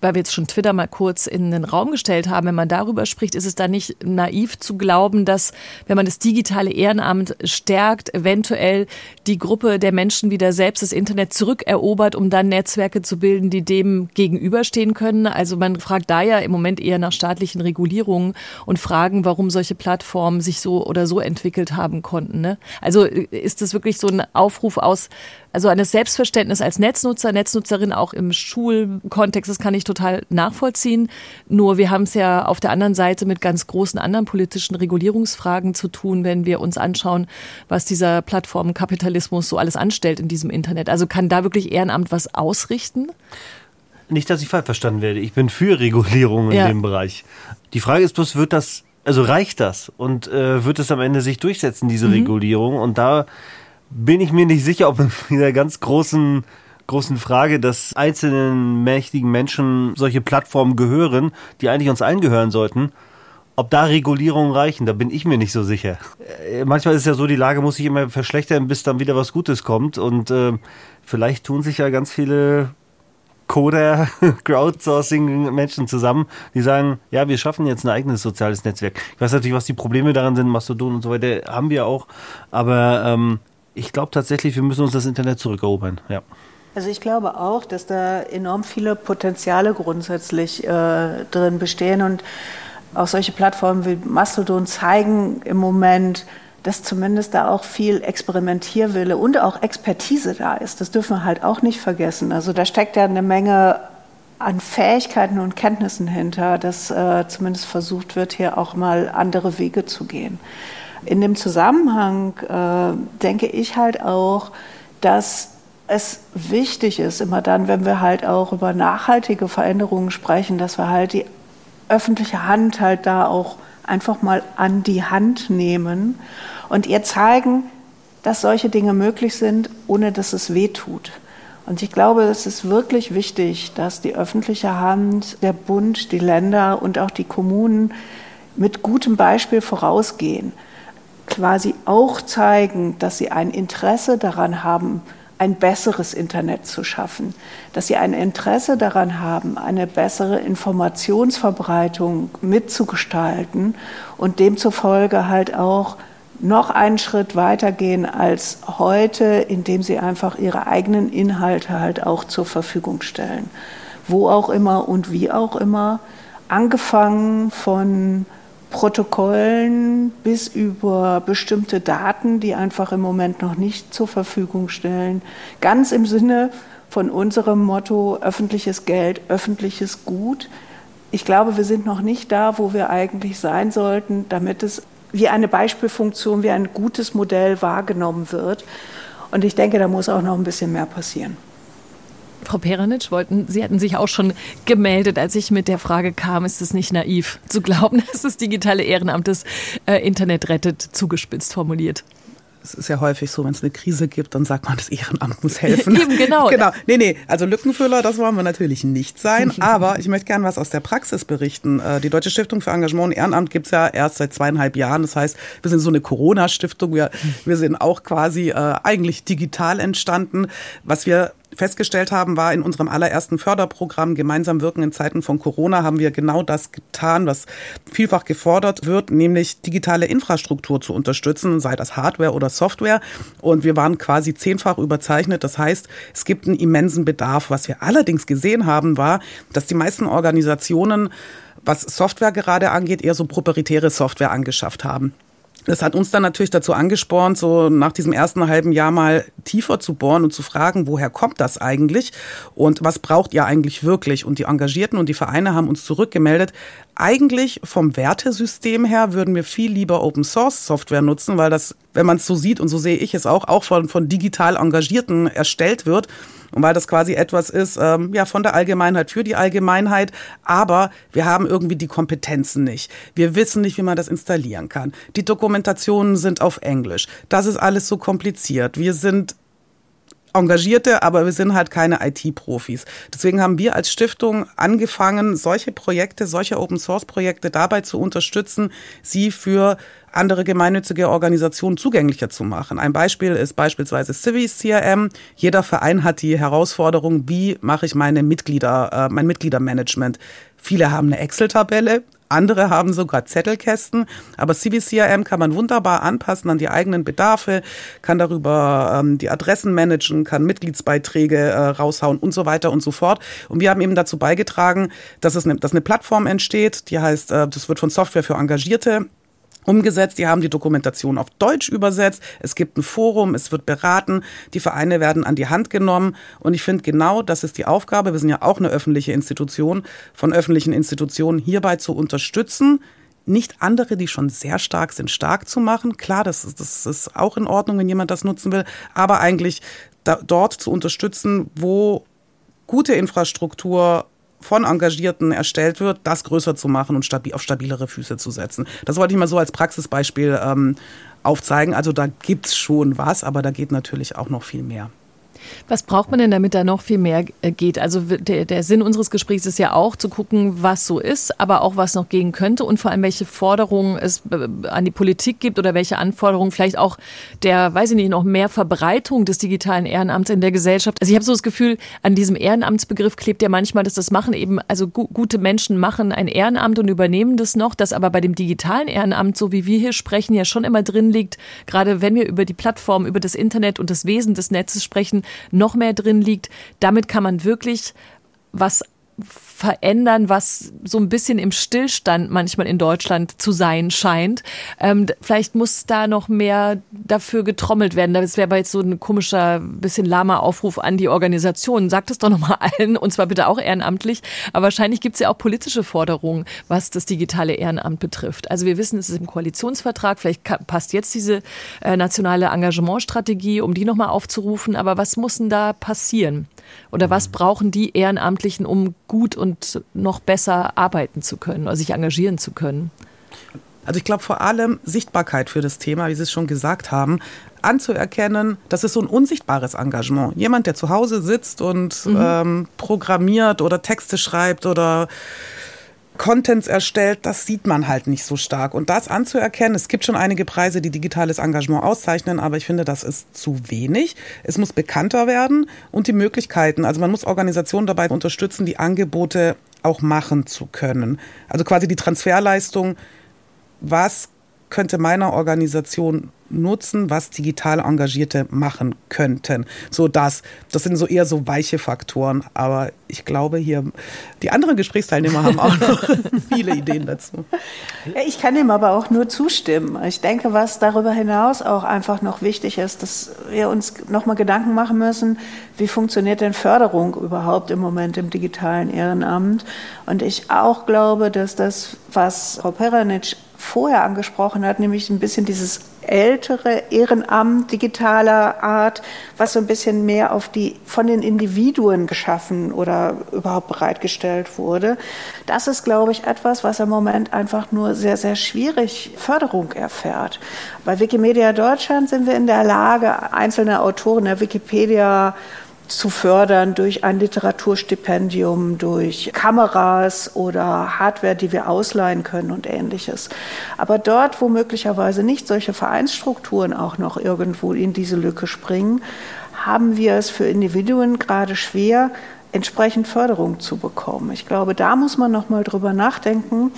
Speaker 2: weil wir jetzt schon Twitter mal kurz in den Raum gestellt haben, wenn man darüber spricht, ist es da nicht naiv zu glauben, dass, wenn man das digitale Ehrenamt stärkt, eventuell die Gruppe der Menschen wieder selbst das Internet zurückerobert, um dann Netzwerke zu bilden, die dem gegenüberstehen können. Also man fragt da ja im Moment eher nach staatlichen Regulierungen und fragen, warum solche Plattformen sich so oder so entwickelt haben konnten. Ne? Also ist das wirklich so ein Aufruf aus also eines Selbstverständnis als Netznutzer, Netznutzerin auch im Schulkontext, das kann ich total nachvollziehen. Nur wir haben es ja auf der anderen Seite mit ganz großen anderen politischen Regulierungsfragen zu tun, wenn wir uns anschauen, was dieser Plattformenkapitalismus so alles anstellt in diesem Internet. Also kann da wirklich Ehrenamt was ausrichten?
Speaker 4: Nicht, dass ich falsch verstanden werde. Ich bin für Regulierung in ja. dem Bereich. Die Frage ist bloß, wird das, also reicht das? Und äh, wird es am Ende sich durchsetzen, diese mhm. Regulierung? Und da bin ich mir nicht sicher, ob in dieser ganz großen großen Frage, dass einzelnen mächtigen Menschen solche Plattformen gehören, die eigentlich uns eingehören sollten, ob da Regulierungen reichen, da bin ich mir nicht so sicher. Äh, manchmal ist es ja so, die Lage muss sich immer verschlechtern, bis dann wieder was Gutes kommt. Und äh, vielleicht tun sich ja ganz viele Coder, Crowdsourcing-Menschen zusammen, die sagen, ja, wir schaffen jetzt ein eigenes soziales Netzwerk. Ich weiß natürlich, was die Probleme daran sind, Mastodon und so weiter, haben wir auch. Aber ähm, ich glaube tatsächlich, wir müssen uns das Internet zurückerobern. Ja.
Speaker 5: Also ich glaube auch, dass da enorm viele Potenziale grundsätzlich äh, drin bestehen und auch solche Plattformen wie Mastodon zeigen im Moment, dass zumindest da auch viel Experimentierwille und auch Expertise da ist. Das dürfen wir halt auch nicht vergessen. Also da steckt ja eine Menge an Fähigkeiten und Kenntnissen hinter, dass äh, zumindest versucht wird, hier auch mal andere Wege zu gehen. In dem Zusammenhang äh, denke ich halt auch, dass es wichtig ist, immer dann, wenn wir halt auch über nachhaltige Veränderungen sprechen, dass wir halt die öffentliche Hand halt da auch einfach mal an die Hand nehmen und ihr zeigen, dass solche Dinge möglich sind, ohne dass es weh tut. Und ich glaube, es ist wirklich wichtig, dass die öffentliche Hand, der Bund, die Länder und auch die Kommunen mit gutem Beispiel vorausgehen quasi auch zeigen, dass sie ein Interesse daran haben, ein besseres Internet zu schaffen, dass sie ein Interesse daran haben, eine bessere Informationsverbreitung mitzugestalten und demzufolge halt auch noch einen Schritt weitergehen als heute, indem sie einfach ihre eigenen Inhalte halt auch zur Verfügung stellen. Wo auch immer und wie auch immer, angefangen von Protokollen bis über bestimmte Daten, die einfach im Moment noch nicht zur Verfügung stellen. Ganz im Sinne von unserem Motto öffentliches Geld, öffentliches Gut. Ich glaube, wir sind noch nicht da, wo wir eigentlich sein sollten, damit es wie eine Beispielfunktion, wie ein gutes Modell wahrgenommen wird. Und ich denke, da muss auch noch ein bisschen mehr passieren.
Speaker 2: Frau Peranitsch, wollten, Sie hatten sich auch schon gemeldet, als ich mit der Frage kam, ist es nicht naiv zu glauben, dass das digitale Ehrenamt das äh, Internet rettet, zugespitzt formuliert?
Speaker 3: Es ist ja häufig so, wenn es eine Krise gibt, dann sagt man, das Ehrenamt muss helfen.
Speaker 2: Eben, genau.
Speaker 3: genau. Nee, nee, also Lückenfüller, das wollen wir natürlich nicht sein. Aber ich möchte gerne was aus der Praxis berichten. Äh, die Deutsche Stiftung für Engagement und Ehrenamt gibt es ja erst seit zweieinhalb Jahren. Das heißt, wir sind so eine Corona-Stiftung. Wir, wir sind auch quasi äh, eigentlich digital entstanden. Was wir festgestellt haben, war in unserem allerersten Förderprogramm Gemeinsam wirken in Zeiten von Corona haben wir genau das getan, was vielfach gefordert wird, nämlich digitale Infrastruktur zu unterstützen, sei das Hardware oder Software. Und wir waren quasi zehnfach überzeichnet. Das heißt, es gibt einen immensen Bedarf. Was wir allerdings gesehen haben, war, dass die meisten Organisationen was Software gerade angeht, eher so proprietäre Software angeschafft haben. Das hat uns dann natürlich dazu angespornt, so nach diesem ersten halben Jahr mal tiefer zu bohren und zu fragen, woher kommt das eigentlich und was braucht ihr eigentlich wirklich? Und die Engagierten und die Vereine haben uns zurückgemeldet, eigentlich vom Wertesystem her würden wir viel lieber Open Source Software nutzen, weil das, wenn man es so sieht, und so sehe ich es auch, auch von, von digital Engagierten erstellt wird. Und weil das quasi etwas ist, ähm, ja, von der Allgemeinheit für die Allgemeinheit. Aber wir haben irgendwie die Kompetenzen nicht. Wir wissen nicht, wie man das installieren kann. Die Dokumentationen sind auf Englisch. Das ist alles so kompliziert. Wir sind Engagierte, aber wir sind halt keine IT-Profis. Deswegen haben wir als Stiftung angefangen, solche Projekte, solche Open-Source-Projekte dabei zu unterstützen, sie für andere gemeinnützige Organisationen zugänglicher zu machen. Ein Beispiel ist beispielsweise Civis CRM. Jeder Verein hat die Herausforderung, wie mache ich meine Mitglieder, äh, mein Mitgliedermanagement. Viele haben eine Excel-Tabelle, andere haben sogar Zettelkästen, aber CVCRM kann man wunderbar anpassen an die eigenen Bedarfe, kann darüber ähm, die Adressen managen, kann Mitgliedsbeiträge äh, raushauen und so weiter und so fort. Und wir haben eben dazu beigetragen, dass es eine, dass eine Plattform entsteht, die heißt, äh, das wird von Software für Engagierte umgesetzt. Die haben die Dokumentation auf Deutsch übersetzt. Es gibt ein Forum, es wird beraten, die Vereine werden an die Hand genommen. Und ich finde genau, das ist die Aufgabe, wir sind ja auch eine öffentliche Institution, von öffentlichen Institutionen hierbei zu unterstützen, nicht andere, die schon sehr stark sind, stark zu machen. Klar, das ist, das ist auch in Ordnung, wenn jemand das nutzen will, aber eigentlich da, dort zu unterstützen, wo gute Infrastruktur von Engagierten erstellt wird, das größer zu machen und stabil, auf stabilere Füße zu setzen. Das wollte ich mal so als Praxisbeispiel ähm, aufzeigen. Also da gibt's schon was, aber da geht natürlich auch noch viel mehr.
Speaker 2: Was braucht man denn, damit da noch viel mehr äh, geht? Also der, der, Sinn unseres Gesprächs ist ja auch zu gucken, was so ist, aber auch was noch gehen könnte und vor allem welche Forderungen es äh, an die Politik gibt oder welche Anforderungen vielleicht auch der, weiß ich nicht, noch mehr Verbreitung des digitalen Ehrenamts in der Gesellschaft. Also ich habe so das Gefühl, an diesem Ehrenamtsbegriff klebt ja manchmal, dass das machen eben, also gu gute Menschen machen ein Ehrenamt und übernehmen das noch, das aber bei dem digitalen Ehrenamt, so wie wir hier sprechen, ja schon immer drin liegt, gerade wenn wir über die Plattform, über das Internet und das Wesen des Netzes sprechen, noch mehr drin liegt. Damit kann man wirklich was verändern, was so ein bisschen im Stillstand manchmal in Deutschland zu sein scheint. Ähm, vielleicht muss da noch mehr dafür getrommelt werden. Das wäre aber jetzt so ein komischer, bisschen lahmer Aufruf an die Organisation. Sagt es doch nochmal allen, und zwar bitte auch ehrenamtlich. Aber wahrscheinlich gibt es ja auch politische Forderungen, was das digitale Ehrenamt betrifft. Also wir wissen, es ist im Koalitionsvertrag. Vielleicht passt jetzt diese äh, nationale Engagementstrategie, um die nochmal aufzurufen. Aber was muss denn da passieren? Oder was brauchen die Ehrenamtlichen, um gut und noch besser arbeiten zu können oder sich engagieren zu können?
Speaker 3: Also ich glaube vor allem Sichtbarkeit für das Thema, wie Sie es schon gesagt haben, anzuerkennen, das ist so ein unsichtbares Engagement. Jemand, der zu Hause sitzt und mhm. ähm, programmiert oder Texte schreibt oder Contents erstellt, das sieht man halt nicht so stark. Und das anzuerkennen, es gibt schon einige Preise, die digitales Engagement auszeichnen, aber ich finde, das ist zu wenig. Es muss bekannter werden und die Möglichkeiten, also man muss Organisationen dabei unterstützen, die Angebote auch machen zu können. Also quasi die Transferleistung, was könnte meiner Organisation nutzen, was digital Engagierte machen könnten. So das, das sind so eher so weiche Faktoren. Aber ich glaube hier, die anderen Gesprächsteilnehmer haben auch noch viele Ideen dazu.
Speaker 5: Ja, ich kann dem aber auch nur zustimmen. Ich denke, was darüber hinaus auch einfach noch wichtig ist, dass wir uns nochmal Gedanken machen müssen, wie funktioniert denn Förderung überhaupt im Moment im digitalen Ehrenamt? Und ich auch glaube, dass das, was Frau Peranic vorher angesprochen hat, nämlich ein bisschen dieses ältere Ehrenamt digitaler Art, was so ein bisschen mehr auf die von den Individuen geschaffen oder überhaupt bereitgestellt wurde. Das ist, glaube ich, etwas, was im Moment einfach nur sehr, sehr schwierig Förderung erfährt. Bei Wikimedia Deutschland sind wir in der Lage, einzelne Autoren der Wikipedia zu fördern durch ein Literaturstipendium, durch Kameras oder Hardware, die wir ausleihen können und ähnliches. Aber dort, wo möglicherweise nicht solche Vereinsstrukturen auch noch irgendwo in diese Lücke springen, haben wir es für Individuen gerade schwer, entsprechend Förderung zu bekommen. Ich glaube, da muss man noch mal drüber nachdenken,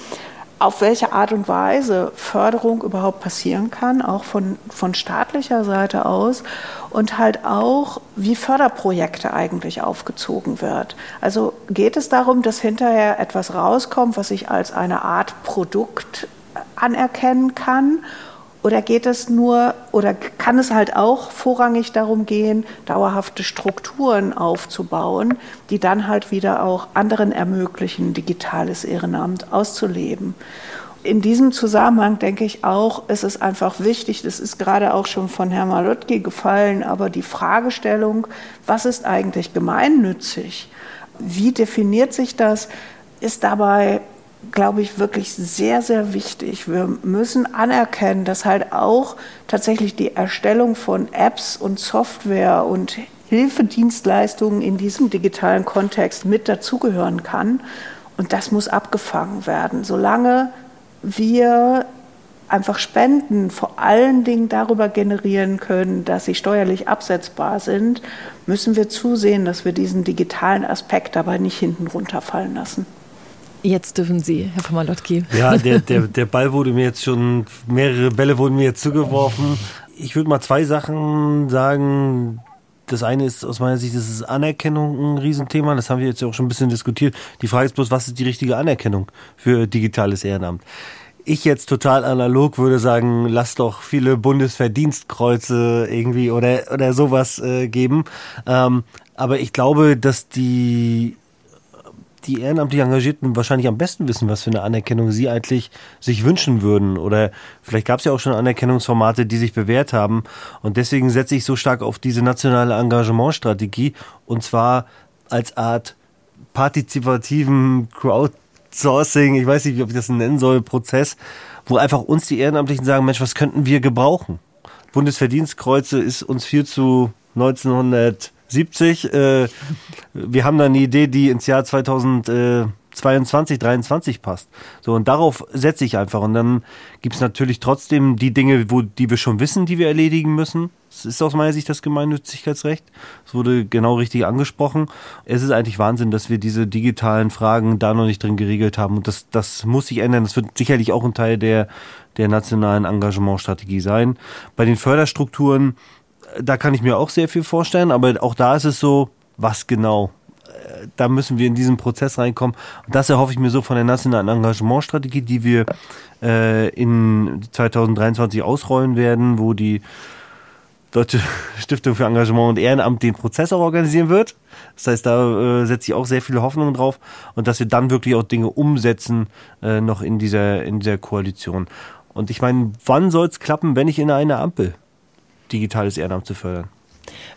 Speaker 5: auf welche Art und Weise Förderung überhaupt passieren kann, auch von, von staatlicher Seite aus und halt auch, wie Förderprojekte eigentlich aufgezogen wird. Also geht es darum, dass hinterher etwas rauskommt, was ich als eine Art Produkt anerkennen kann oder geht es nur oder kann es halt auch vorrangig darum gehen, dauerhafte Strukturen aufzubauen, die dann halt wieder auch anderen ermöglichen, digitales Ehrenamt auszuleben? In diesem Zusammenhang denke ich auch, es ist einfach wichtig, das ist gerade auch schon von Herrn Malotki gefallen, aber die Fragestellung, was ist eigentlich gemeinnützig? Wie definiert sich das? Ist dabei glaube ich, wirklich sehr, sehr wichtig. Wir müssen anerkennen, dass halt auch tatsächlich die Erstellung von Apps und Software und Hilfedienstleistungen in diesem digitalen Kontext mit dazugehören kann. Und das muss abgefangen werden. Solange wir einfach Spenden vor allen Dingen darüber generieren können, dass sie steuerlich absetzbar sind, müssen wir zusehen, dass wir diesen digitalen Aspekt dabei nicht hinten runterfallen lassen.
Speaker 2: Jetzt dürfen Sie, Herr von Malotki.
Speaker 4: Ja, der, der, der Ball wurde mir jetzt schon, mehrere Bälle wurden mir jetzt zugeworfen. Ich würde mal zwei Sachen sagen. Das eine ist aus meiner Sicht, das ist Anerkennung ein Riesenthema. Das haben wir jetzt ja auch schon ein bisschen diskutiert. Die Frage ist bloß, was ist die richtige Anerkennung für digitales Ehrenamt? ich jetzt total analog würde sagen, lass doch viele Bundesverdienstkreuze irgendwie oder, oder sowas äh, geben. Ähm, aber ich glaube, dass die, die ehrenamtlich Engagierten wahrscheinlich am besten wissen, was für eine Anerkennung sie eigentlich sich wünschen würden. Oder vielleicht gab es ja auch schon Anerkennungsformate, die sich bewährt haben. Und deswegen setze ich so stark auf diese nationale Engagementstrategie und zwar als Art partizipativen Crowd Sourcing, ich weiß nicht, ob ich das nennen soll, Prozess, wo einfach uns die Ehrenamtlichen sagen, Mensch, was könnten wir gebrauchen? Bundesverdienstkreuze ist uns viel zu 1970. Äh, wir haben da eine Idee, die ins Jahr 2000 22, 23 passt. So, und darauf setze ich einfach. Und dann gibt es natürlich trotzdem die Dinge, wo, die wir schon wissen, die wir erledigen müssen. Das ist aus meiner Sicht das Gemeinnützigkeitsrecht. Es wurde genau richtig angesprochen. Es ist eigentlich Wahnsinn, dass wir diese digitalen Fragen da noch nicht drin geregelt haben. Und das, das muss sich ändern. Das wird sicherlich auch ein Teil der, der nationalen Engagementstrategie sein. Bei den Förderstrukturen, da kann ich mir auch sehr viel vorstellen. Aber auch da ist es so, was genau? da müssen wir in diesen Prozess reinkommen. Und das erhoffe ich mir so von der nationalen Engagementstrategie, die wir äh, in 2023 ausrollen werden, wo die Deutsche Stiftung für Engagement und Ehrenamt den Prozess auch organisieren wird. Das heißt, da äh, setze ich auch sehr viele Hoffnungen drauf und dass wir dann wirklich auch Dinge umsetzen äh, noch in dieser in dieser Koalition. Und ich meine, wann soll es klappen, wenn ich in einer Ampel digitales Ehrenamt zu fördern?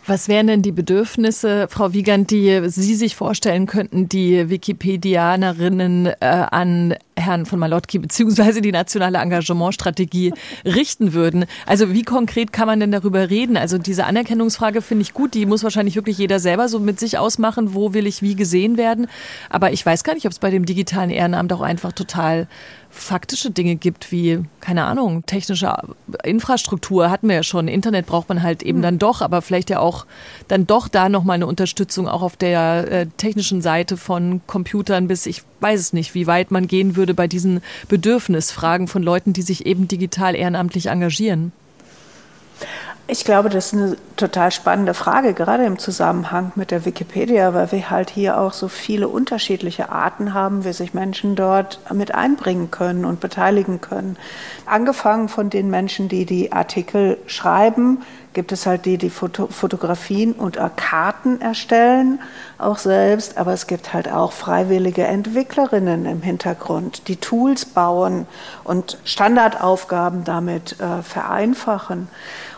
Speaker 2: Was wären denn die Bedürfnisse, Frau Wiegand, die Sie sich vorstellen könnten, die Wikipedianerinnen äh, an Herrn von Malotki beziehungsweise die nationale Engagementstrategie richten würden? Also wie konkret kann man denn darüber reden? Also diese Anerkennungsfrage finde ich gut, die muss wahrscheinlich wirklich jeder selber so mit sich ausmachen, wo will ich wie gesehen werden. Aber ich weiß gar nicht, ob es bei dem digitalen Ehrenamt auch einfach total faktische Dinge gibt, wie, keine Ahnung, technische Infrastruktur hatten wir ja schon. Internet braucht man halt eben hm. dann doch, aber vielleicht ja auch dann doch da nochmal eine Unterstützung auch auf der äh, technischen Seite von Computern bis, ich weiß es nicht, wie weit man gehen würde bei diesen Bedürfnisfragen von Leuten, die sich eben digital ehrenamtlich engagieren.
Speaker 5: Ich glaube, das ist eine total spannende Frage, gerade im Zusammenhang mit der Wikipedia, weil wir halt hier auch so viele unterschiedliche Arten haben, wie sich Menschen dort mit einbringen können und beteiligen können. Angefangen von den Menschen, die die Artikel schreiben, gibt es halt die, die Foto Fotografien und Karten erstellen, auch selbst, aber es gibt halt auch freiwillige Entwicklerinnen im Hintergrund, die Tools bauen und Standardaufgaben damit äh, vereinfachen.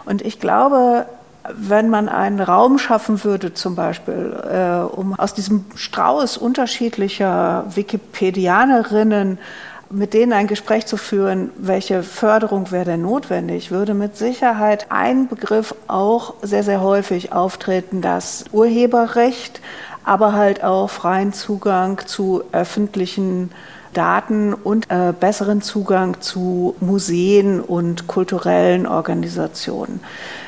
Speaker 5: Und ich glaube, wenn man einen Raum schaffen würde, zum Beispiel, äh, um aus diesem Strauß unterschiedlicher Wikipedianerinnen mit denen ein Gespräch zu führen, welche Förderung wäre denn notwendig, würde mit Sicherheit ein Begriff auch sehr, sehr häufig auftreten, das Urheberrecht, aber halt auch freien Zugang zu öffentlichen Daten und äh, besseren Zugang zu Museen und kulturellen Organisationen.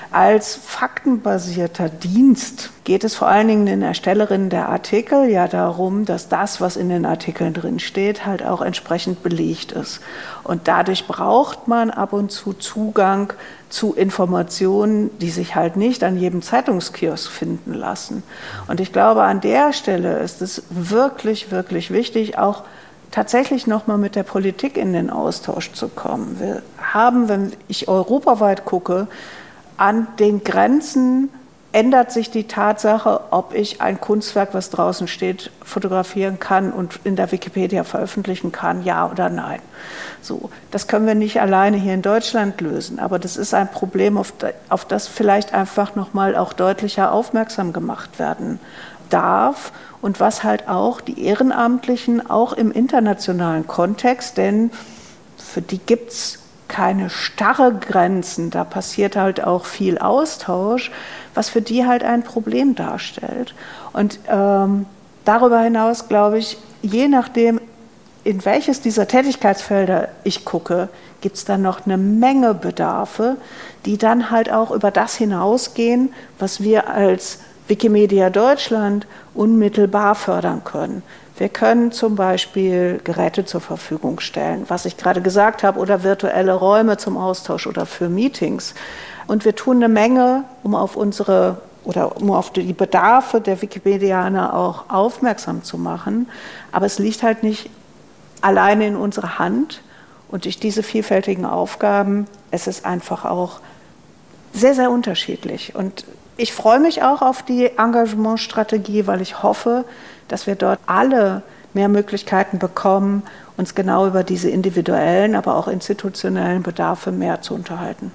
Speaker 5: Als faktenbasierter Dienst geht es vor allen Dingen den Erstellerinnen der Artikel ja darum, dass das, was in den Artikeln drin steht, halt auch entsprechend belegt ist. Und dadurch braucht man ab und zu Zugang zu Informationen, die sich halt nicht an jedem Zeitungskiosk finden lassen. Und ich glaube, an der Stelle ist es wirklich, wirklich wichtig, auch tatsächlich nochmal mit der Politik in den Austausch zu kommen. Wir haben, wenn ich europaweit gucke, an den Grenzen ändert sich die Tatsache, ob ich ein Kunstwerk, was draußen steht, fotografieren kann und in der Wikipedia veröffentlichen kann, ja oder nein. So, das können wir nicht alleine hier in Deutschland lösen, aber das ist ein Problem, auf, das vielleicht einfach noch mal auch deutlicher aufmerksam gemacht werden darf und was halt auch die Ehrenamtlichen auch im internationalen Kontext, denn für die gibt es keine starre Grenzen, da passiert halt auch viel Austausch. was für die halt ein Problem darstellt. Und ähm, darüber hinaus glaube ich, je nachdem, in welches dieser Tätigkeitsfelder ich gucke, gibt es dann noch eine Menge Bedarfe, die dann halt auch über das hinausgehen, was wir als Wikimedia Deutschland unmittelbar fördern können. Wir können zum Beispiel Geräte zur Verfügung stellen, was ich gerade gesagt habe, oder virtuelle Räume zum Austausch oder für Meetings. Und wir tun eine Menge, um auf unsere oder um auf die Bedarfe der Wikipedianer auch aufmerksam zu machen. Aber es liegt halt nicht alleine in unserer Hand. Und durch diese vielfältigen Aufgaben, es ist einfach auch sehr, sehr unterschiedlich. Und ich freue mich auch auf die Engagementstrategie, weil ich hoffe, dass wir dort alle mehr Möglichkeiten bekommen, uns genau über diese individuellen, aber auch institutionellen Bedarfe mehr zu unterhalten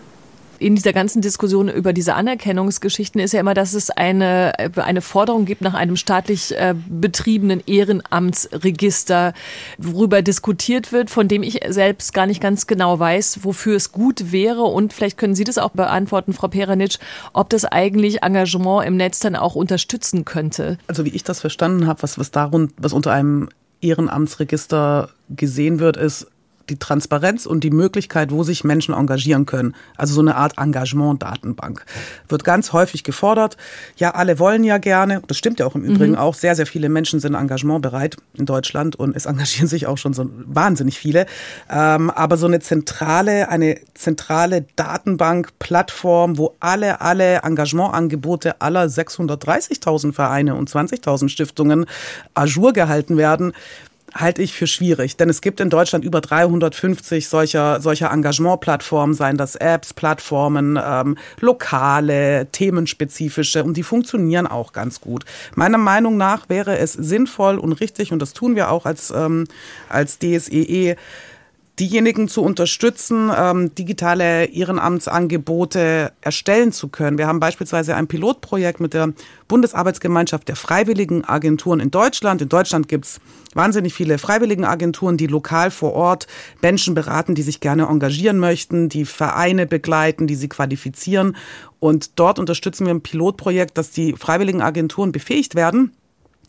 Speaker 2: in dieser ganzen Diskussion über diese Anerkennungsgeschichten ist ja immer, dass es eine, eine Forderung gibt nach einem staatlich äh, betriebenen Ehrenamtsregister, worüber diskutiert wird, von dem ich selbst gar nicht ganz genau weiß, wofür es gut wäre. Und vielleicht können Sie das auch beantworten, Frau Peranitsch, ob das eigentlich Engagement im Netz dann auch unterstützen könnte.
Speaker 3: Also wie ich das verstanden habe, was, was, darun, was unter einem Ehrenamtsregister gesehen wird, ist die Transparenz und die Möglichkeit, wo sich Menschen engagieren können. Also so eine Art Engagement-Datenbank. Wird ganz häufig gefordert. Ja, alle wollen ja gerne. Das stimmt ja auch im Übrigen mhm. auch. Sehr, sehr viele Menschen sind engagementbereit in Deutschland und es engagieren sich auch schon so wahnsinnig viele. Ähm, aber so eine zentrale, eine zentrale Datenbank, Plattform, wo alle, alle Engagementangebote aller 630.000 Vereine und 20.000 Stiftungen ajour gehalten werden, halte ich für schwierig, denn es gibt in Deutschland über 350 solcher, solcher Engagementplattformen, seien das Apps, Plattformen, ähm, lokale, themenspezifische und die funktionieren auch ganz gut. Meiner Meinung nach wäre es sinnvoll und richtig, und das tun wir auch als, ähm, als DSEE, diejenigen zu unterstützen, ähm, digitale Ehrenamtsangebote erstellen zu können. Wir haben beispielsweise ein Pilotprojekt mit der Bundesarbeitsgemeinschaft der Freiwilligen Agenturen in Deutschland. In Deutschland gibt's wahnsinnig viele Freiwilligenagenturen, die lokal vor Ort Menschen beraten, die sich gerne engagieren möchten, die Vereine begleiten, die sie qualifizieren. Und dort unterstützen wir ein Pilotprojekt, dass die Freiwilligenagenturen befähigt werden,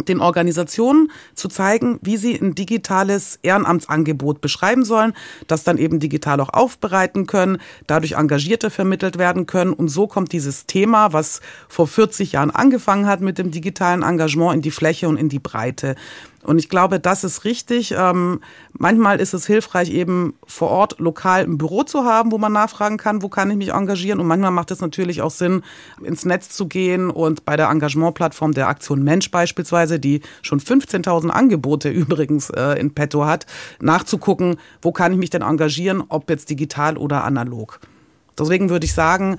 Speaker 3: den Organisationen zu zeigen, wie sie ein digitales Ehrenamtsangebot beschreiben sollen, das dann eben digital auch aufbereiten können, dadurch Engagierte vermittelt werden können. Und so kommt dieses Thema, was vor 40 Jahren angefangen hat mit dem digitalen Engagement, in die Fläche und in die Breite. Und ich glaube, das ist richtig. Ähm, manchmal ist es hilfreich, eben vor Ort lokal ein Büro zu haben, wo man nachfragen kann, wo kann ich mich engagieren. Und manchmal macht es natürlich auch Sinn, ins Netz zu gehen und bei der Engagementplattform der Aktion Mensch beispielsweise, die schon 15.000 Angebote übrigens äh, in petto hat, nachzugucken, wo kann ich mich denn engagieren, ob jetzt digital oder analog. Deswegen würde ich sagen,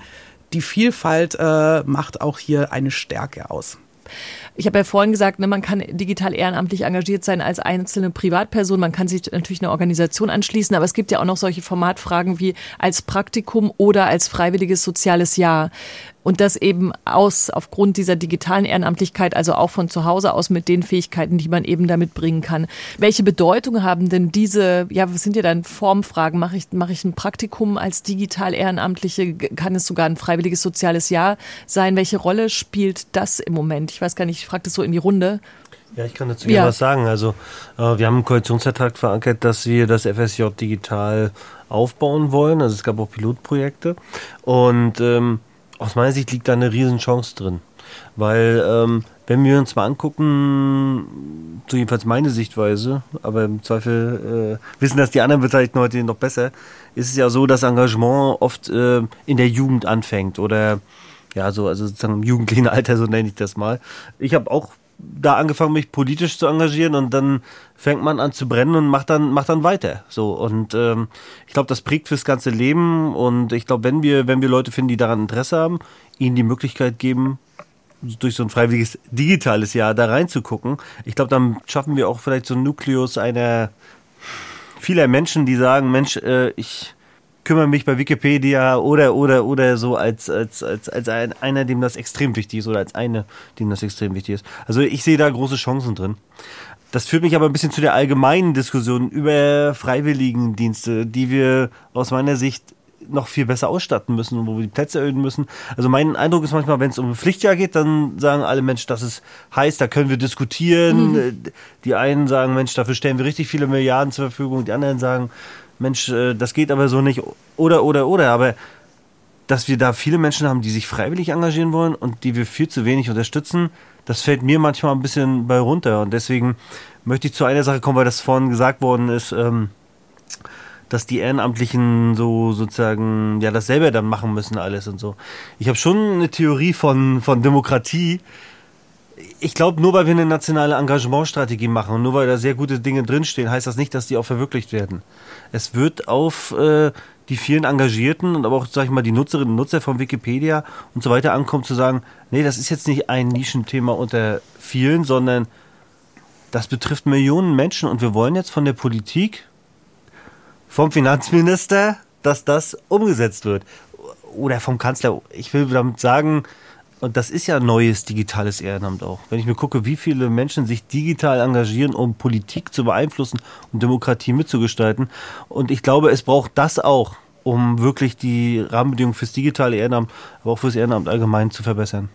Speaker 3: die Vielfalt äh, macht auch hier eine Stärke aus.
Speaker 2: Ich habe ja vorhin gesagt, ne, man kann digital ehrenamtlich engagiert sein als einzelne Privatperson. Man kann sich natürlich eine Organisation anschließen, aber es gibt ja auch noch solche Formatfragen wie als Praktikum oder als freiwilliges soziales Jahr und das eben aus aufgrund dieser digitalen Ehrenamtlichkeit, also auch von zu Hause aus mit den Fähigkeiten, die man eben damit bringen kann. Welche Bedeutung haben denn diese, ja, was sind ja dann Formfragen? Mache ich, mache ich ein Praktikum als digital Ehrenamtliche? Kann es sogar ein freiwilliges soziales Jahr sein? Welche Rolle spielt das im Moment? Ich weiß gar nicht, ich frage das so in die Runde.
Speaker 4: Ja, ich kann dazu ja. was sagen. Also äh, wir haben einen Koalitionsvertrag verankert, dass wir das FSJ digital aufbauen wollen. Also es gab auch Pilotprojekte und ähm, aus meiner Sicht liegt da eine Riesenchance drin. Weil, ähm, wenn wir uns mal angucken, so jedenfalls meine Sichtweise, aber im Zweifel äh, wissen das die anderen Beteiligten heute noch besser, ist es ja so, dass Engagement oft äh, in der Jugend anfängt oder ja, so, also sozusagen im jugendlichen Alter, so nenne ich das mal. Ich habe auch da angefangen, mich politisch zu engagieren und dann fängt man an zu brennen und macht dann, macht dann weiter. So. Und ähm, ich glaube, das prägt fürs ganze Leben. Und ich glaube, wenn wir, wenn wir Leute finden, die daran Interesse haben, ihnen die Möglichkeit geben, durch so ein freiwilliges digitales Jahr da reinzugucken, ich glaube, dann schaffen wir auch vielleicht so einen Nukleus einer vieler Menschen, die sagen, Mensch, äh, ich kümmere mich bei Wikipedia oder oder oder so als als als als ein, einer, dem das extrem wichtig ist oder als eine, dem das extrem wichtig ist. Also ich sehe da große Chancen drin. Das führt mich aber ein bisschen zu der allgemeinen Diskussion über Freiwilligendienste, die wir aus meiner Sicht noch viel besser ausstatten müssen, wo wir die Plätze erhöhen müssen. Also mein Eindruck ist manchmal, wenn es um ein Pflichtjahr geht, dann sagen alle Mensch, das ist heiß, da können wir diskutieren. Mhm. Die einen sagen, Mensch, dafür stellen wir richtig viele Milliarden zur Verfügung. Die anderen sagen, Mensch, äh, das geht aber so nicht. Oder, oder, oder. Aber dass wir da viele Menschen haben, die sich freiwillig engagieren wollen und die wir viel zu wenig unterstützen, das fällt mir manchmal ein bisschen bei runter. Und deswegen möchte ich zu einer Sache kommen, weil das vorhin gesagt worden ist, ähm, dass die Ehrenamtlichen so sozusagen ja das selber dann machen müssen alles und so. Ich habe schon eine Theorie von, von Demokratie. Ich glaube, nur weil wir eine nationale Engagementstrategie machen und nur weil da sehr gute Dinge drinstehen, heißt das nicht, dass die auch verwirklicht werden. Es wird auf äh, die vielen Engagierten und aber auch, sag ich mal, die Nutzerinnen und Nutzer von Wikipedia und so weiter ankommen, zu sagen, nee, das ist jetzt nicht ein Nischenthema unter vielen, sondern das betrifft Millionen Menschen und wir wollen jetzt von der Politik, vom Finanzminister, dass das umgesetzt wird. Oder vom Kanzler. Ich will damit sagen, und das ist ja neues digitales Ehrenamt auch. Wenn ich mir gucke, wie viele Menschen sich digital engagieren, um Politik zu beeinflussen und Demokratie mitzugestalten. Und ich glaube, es braucht das auch, um wirklich die Rahmenbedingungen fürs digitale Ehrenamt, aber auch fürs Ehrenamt allgemein zu verbessern.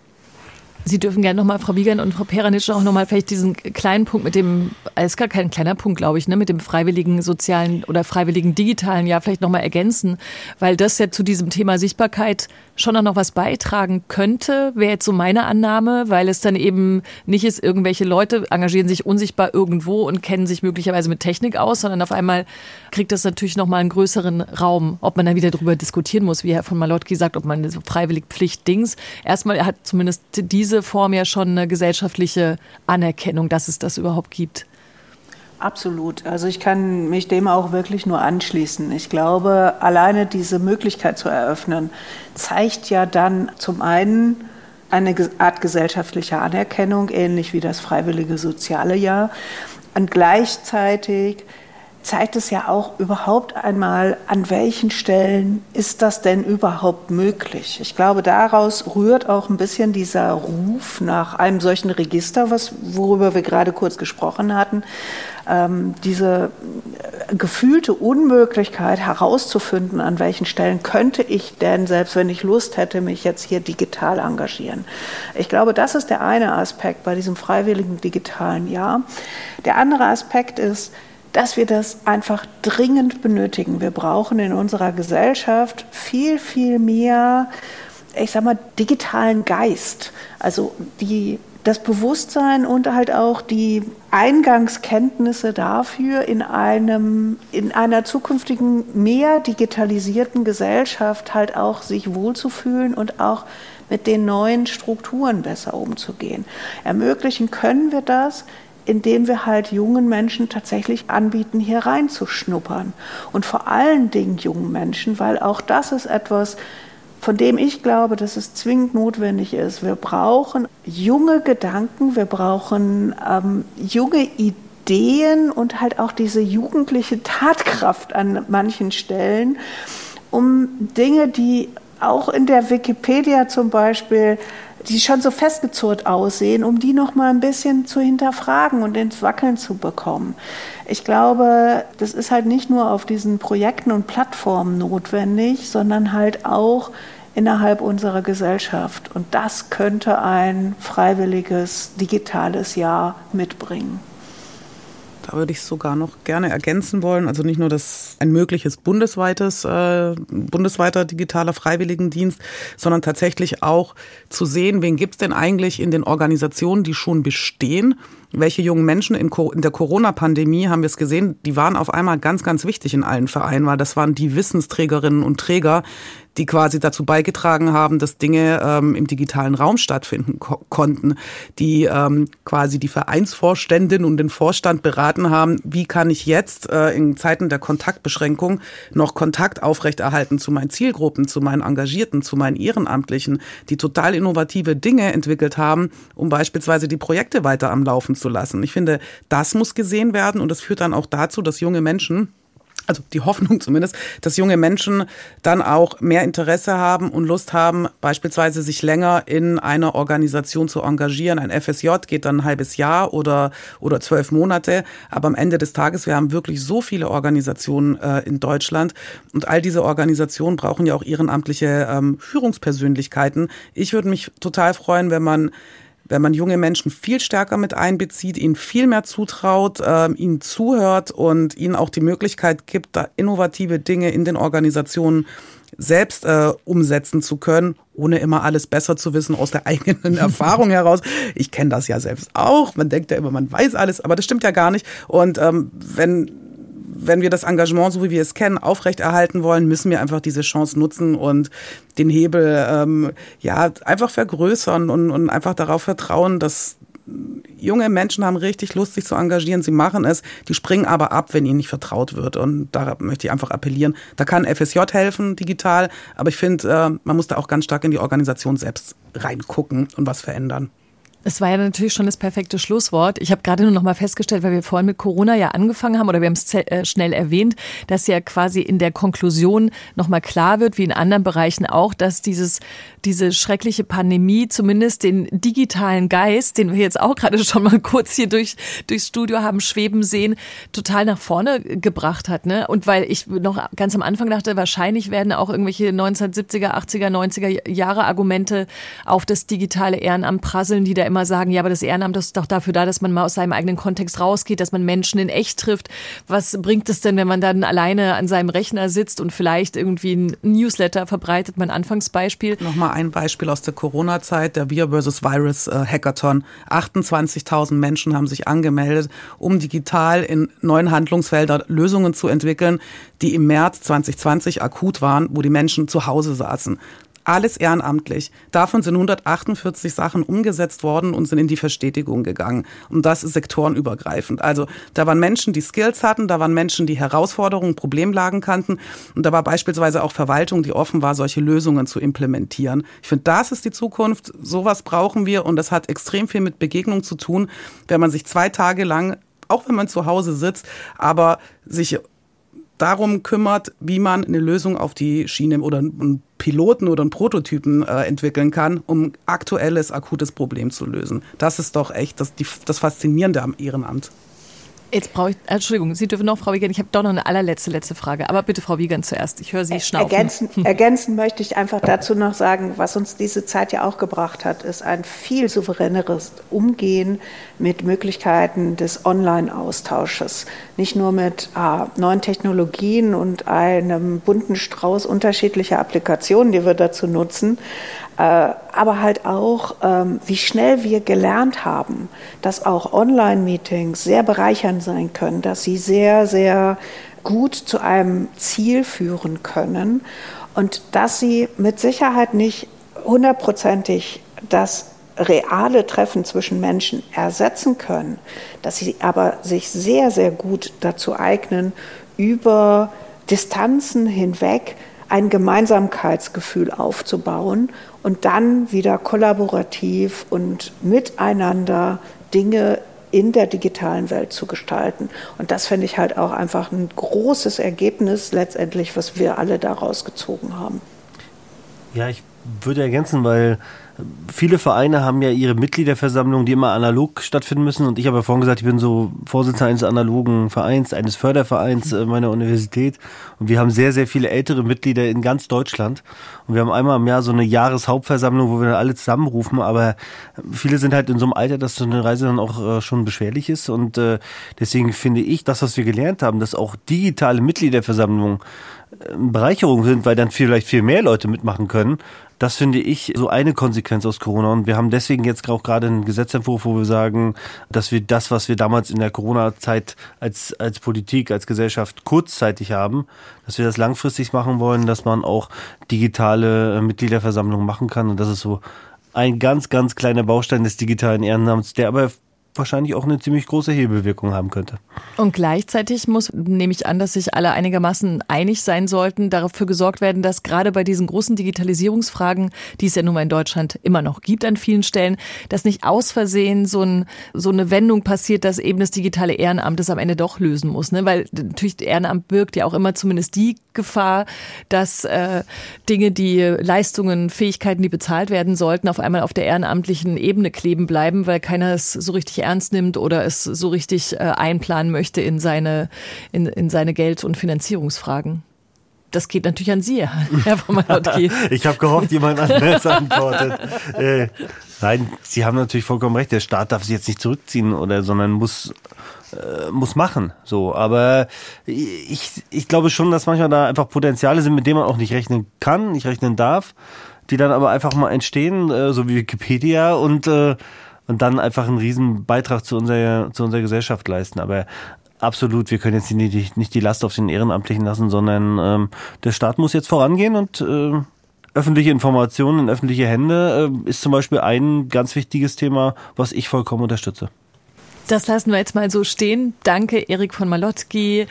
Speaker 2: Sie dürfen gerne nochmal, Frau Wiegand und Frau Peranitsch, auch nochmal vielleicht diesen kleinen Punkt mit dem, ist gar kein kleiner Punkt, glaube ich, ne, mit dem freiwilligen sozialen oder freiwilligen digitalen Jahr vielleicht nochmal ergänzen, weil das ja zu diesem Thema Sichtbarkeit schon auch noch was beitragen könnte, wäre jetzt so meine Annahme, weil es dann eben nicht ist, irgendwelche Leute engagieren sich unsichtbar irgendwo und kennen sich möglicherweise mit Technik aus, sondern auf einmal kriegt das natürlich nochmal einen größeren Raum, ob man dann wieder darüber diskutieren muss, wie Herr von Malotki sagt, ob man freiwillig Pflicht-Dings. Erstmal hat zumindest diese Form ja schon eine gesellschaftliche Anerkennung, dass es das überhaupt gibt.
Speaker 5: Absolut. Also ich kann mich dem auch wirklich nur anschließen. Ich glaube, alleine diese Möglichkeit zu eröffnen, zeigt ja dann zum einen eine Art gesellschaftlicher Anerkennung, ähnlich wie das freiwillige soziale Jahr, und gleichzeitig zeigt es ja auch überhaupt einmal, an welchen Stellen ist das denn überhaupt möglich. Ich glaube, daraus rührt auch ein bisschen dieser Ruf nach einem solchen Register, was, worüber wir gerade kurz gesprochen hatten, ähm, diese gefühlte Unmöglichkeit herauszufinden, an welchen Stellen könnte ich denn, selbst wenn ich Lust hätte, mich jetzt hier digital engagieren. Ich glaube, das ist der eine Aspekt bei diesem freiwilligen digitalen Jahr. Der andere Aspekt ist, dass wir das einfach dringend benötigen. Wir brauchen in unserer Gesellschaft viel, viel mehr, ich sag mal, digitalen Geist. Also die, das Bewusstsein und halt auch die Eingangskenntnisse dafür, in, einem, in einer zukünftigen mehr digitalisierten Gesellschaft halt auch sich wohlzufühlen und auch mit den neuen Strukturen besser umzugehen. Ermöglichen können wir das, indem wir halt jungen Menschen tatsächlich anbieten, hier reinzuschnuppern. Und vor allen Dingen jungen Menschen, weil auch das ist etwas, von dem ich glaube, dass es zwingend notwendig ist. Wir brauchen junge Gedanken, wir brauchen ähm, junge Ideen und halt auch diese jugendliche Tatkraft an manchen Stellen, um Dinge, die auch in der Wikipedia zum Beispiel die schon so festgezurrt aussehen, um die noch mal ein bisschen zu hinterfragen und ins Wackeln zu bekommen. Ich glaube, das ist halt nicht nur auf diesen Projekten und Plattformen notwendig, sondern halt auch innerhalb unserer Gesellschaft. Und das könnte ein freiwilliges digitales Jahr mitbringen.
Speaker 3: Da würde ich sogar noch gerne ergänzen wollen. Also nicht nur das ein mögliches bundesweites, äh, bundesweiter digitaler Freiwilligendienst, sondern tatsächlich auch zu sehen, wen gibt es denn eigentlich in den Organisationen, die schon bestehen welche jungen Menschen in, der Corona-Pandemie, haben wir es gesehen, die waren auf einmal ganz, ganz wichtig in allen Vereinen, weil das waren die Wissensträgerinnen und Träger, die quasi dazu beigetragen haben, dass Dinge ähm, im digitalen Raum stattfinden ko konnten, die ähm, quasi die Vereinsvorständin und den Vorstand beraten haben, wie kann ich jetzt äh, in Zeiten der Kontaktbeschränkung noch Kontakt aufrechterhalten zu meinen Zielgruppen, zu meinen Engagierten, zu meinen Ehrenamtlichen, die total innovative Dinge entwickelt haben, um beispielsweise die Projekte weiter am Laufen zu lassen. Ich finde, das muss gesehen werden und das führt dann auch dazu, dass junge Menschen also die Hoffnung zumindest, dass junge Menschen dann auch mehr Interesse haben und Lust haben, beispielsweise sich länger in einer Organisation zu engagieren. Ein FSJ geht dann ein halbes Jahr oder, oder zwölf Monate. Aber am Ende des Tages, wir haben wirklich so viele Organisationen äh, in Deutschland und all diese Organisationen brauchen ja auch ehrenamtliche ähm, Führungspersönlichkeiten. Ich würde mich total freuen, wenn man wenn man junge Menschen viel stärker mit einbezieht, ihnen viel mehr zutraut, äh, ihnen zuhört und ihnen auch die Möglichkeit gibt, da innovative Dinge in den Organisationen selbst äh, umsetzen zu können, ohne immer alles besser zu wissen aus der eigenen Erfahrung heraus. Ich kenne das ja selbst auch. Man denkt ja immer, man weiß alles, aber das stimmt ja gar nicht. Und ähm, wenn wenn wir das Engagement, so wie wir es kennen, aufrechterhalten wollen, müssen wir einfach diese Chance nutzen und den Hebel ähm, ja einfach vergrößern und, und einfach darauf vertrauen, dass junge Menschen haben richtig Lust, sich zu engagieren. Sie machen es, die springen aber ab, wenn ihnen nicht vertraut wird. Und da möchte ich einfach appellieren. Da kann FSJ helfen, digital. Aber ich finde, äh, man muss da auch ganz stark in die Organisation selbst reingucken und was verändern.
Speaker 2: Es war ja natürlich schon das perfekte Schlusswort. Ich habe gerade nur noch mal festgestellt, weil wir vorhin mit Corona ja angefangen haben oder wir haben es äh, schnell erwähnt, dass ja quasi in der Konklusion noch mal klar wird, wie in anderen Bereichen auch, dass dieses diese schreckliche Pandemie zumindest den digitalen Geist, den wir jetzt auch gerade schon mal kurz hier durch durchs Studio haben schweben sehen, total nach vorne gebracht hat, ne? Und weil ich noch ganz am Anfang dachte, wahrscheinlich werden auch irgendwelche 1970er, 80er, 90er Jahre Argumente auf das digitale Ehrenamt prasseln, die da immer sagen, ja, aber das Ehrenamt ist doch dafür da, dass man mal aus seinem eigenen Kontext rausgeht, dass man Menschen in echt trifft. Was bringt es denn, wenn man dann alleine an seinem Rechner sitzt und vielleicht irgendwie ein Newsletter verbreitet? Mein Anfangsbeispiel.
Speaker 3: Nochmal ein Beispiel aus der Corona-Zeit, der Wir vs. Virus äh, Hackathon. 28.000 Menschen haben sich angemeldet, um digital in neuen Handlungsfeldern Lösungen zu entwickeln, die im März 2020 akut waren, wo die Menschen zu Hause saßen alles ehrenamtlich. Davon sind 148 Sachen umgesetzt worden und sind in die Verstetigung gegangen. Und das ist sektorenübergreifend. Also da waren Menschen, die Skills hatten, da waren Menschen, die Herausforderungen, Problemlagen kannten. Und da war beispielsweise auch Verwaltung, die offen war, solche Lösungen zu implementieren. Ich finde, das ist die Zukunft. Sowas brauchen wir und das hat extrem viel mit Begegnung zu tun, wenn man sich zwei Tage lang auch wenn man zu Hause sitzt, aber sich darum kümmert, wie man eine Lösung auf die Schiene oder einen Piloten oder einen Prototypen äh, entwickeln kann, um aktuelles, akutes Problem zu lösen. Das ist doch echt das, die, das Faszinierende am Ehrenamt.
Speaker 2: Jetzt brauche ich, Entschuldigung, Sie dürfen noch, Frau Wiegand, ich habe doch noch eine allerletzte letzte Frage. Aber bitte, Frau Wiegand, zuerst. Ich höre Sie schnaufen.
Speaker 5: Ergänzen, ergänzen möchte ich einfach dazu noch sagen, was uns diese Zeit ja auch gebracht hat, ist ein viel souveräneres Umgehen mit Möglichkeiten des Online-Austausches. Nicht nur mit äh, neuen Technologien und einem bunten Strauß unterschiedlicher Applikationen, die wir dazu nutzen, äh, aber halt auch, ähm, wie schnell wir gelernt haben, dass auch Online-Meetings sehr sein können, dass sie sehr, sehr gut zu einem Ziel führen können und dass sie mit Sicherheit nicht hundertprozentig das reale Treffen zwischen Menschen ersetzen können, dass sie aber sich sehr, sehr gut dazu eignen, über Distanzen hinweg ein Gemeinsamkeitsgefühl aufzubauen und dann wieder kollaborativ und miteinander Dinge in der digitalen Welt zu gestalten. Und das finde ich halt auch einfach ein großes Ergebnis letztendlich, was wir alle daraus gezogen haben.
Speaker 4: Ja, ich würde ergänzen, weil viele Vereine haben ja ihre Mitgliederversammlungen, die immer analog stattfinden müssen. Und ich habe ja vorhin gesagt, ich bin so Vorsitzender eines analogen Vereins, eines Fördervereins äh, meiner Universität. Und wir haben sehr, sehr viele ältere Mitglieder in ganz Deutschland. Und wir haben einmal im Jahr so eine Jahreshauptversammlung, wo wir dann alle zusammenrufen. Aber viele sind halt in so einem Alter, dass so eine Reise dann auch äh, schon beschwerlich ist. Und äh, deswegen finde ich, das, was wir gelernt haben, dass auch digitale Mitgliederversammlungen Bereicherung sind, weil dann vielleicht viel mehr Leute mitmachen können. Das finde ich so eine Konsequenz aus Corona. Und wir haben deswegen jetzt auch gerade einen Gesetzentwurf, wo wir sagen, dass wir das, was wir damals in der Corona-Zeit als, als Politik, als Gesellschaft kurzzeitig haben, dass wir das langfristig machen wollen, dass man auch digitale äh, Mitgliederversammlungen machen kann. Und das ist so ein ganz, ganz kleiner Baustein des digitalen Ehrenamts, der aber wahrscheinlich auch eine ziemlich große Hebelwirkung haben könnte.
Speaker 2: Und gleichzeitig muss, nehme ich an, dass sich alle einigermaßen einig sein sollten, dafür gesorgt werden, dass gerade bei diesen großen Digitalisierungsfragen, die es ja nun mal in Deutschland immer noch gibt an vielen Stellen, dass nicht aus Versehen so, ein, so eine Wendung passiert, dass eben das digitale Ehrenamt es am Ende doch lösen muss. Ne? Weil natürlich Ehrenamt birgt ja auch immer zumindest die Gefahr, dass äh, Dinge, die Leistungen, Fähigkeiten, die bezahlt werden sollten, auf einmal auf der ehrenamtlichen Ebene kleben bleiben, weil keiner es so richtig ernst nimmt oder es so richtig äh, einplanen möchte in seine, in, in seine Geld- und Finanzierungsfragen. Das geht natürlich an Sie, Herr von Malotki.
Speaker 4: ich habe gehofft, jemand anderes antwortet. Äh, nein, Sie haben natürlich vollkommen recht. Der Staat darf sich jetzt nicht zurückziehen oder, sondern muss äh, muss machen. So, aber ich, ich glaube schon, dass manchmal da einfach Potenziale sind, mit denen man auch nicht rechnen kann, nicht rechnen darf, die dann aber einfach mal entstehen, äh, so wie Wikipedia und äh, und dann einfach einen riesen Beitrag zu unserer zu unserer Gesellschaft leisten. Aber absolut, wir können jetzt nicht, nicht die Last auf den Ehrenamtlichen lassen, sondern ähm, der Staat muss jetzt vorangehen und äh, öffentliche Informationen in öffentliche Hände äh, ist zum Beispiel ein ganz wichtiges Thema, was ich vollkommen unterstütze.
Speaker 2: Das lassen wir jetzt mal so stehen. Danke Erik von Malotki,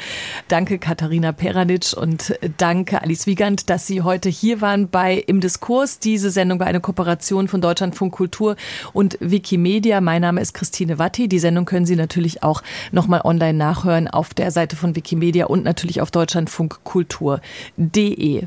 Speaker 2: danke Katharina Peranitsch und danke Alice Wiegand, dass Sie heute hier waren bei Im Diskurs. Diese Sendung war eine Kooperation von Deutschlandfunk Kultur und Wikimedia. Mein Name ist Christine Watti. Die Sendung können Sie natürlich auch nochmal online nachhören auf der Seite von Wikimedia und natürlich auf deutschlandfunkkultur.de.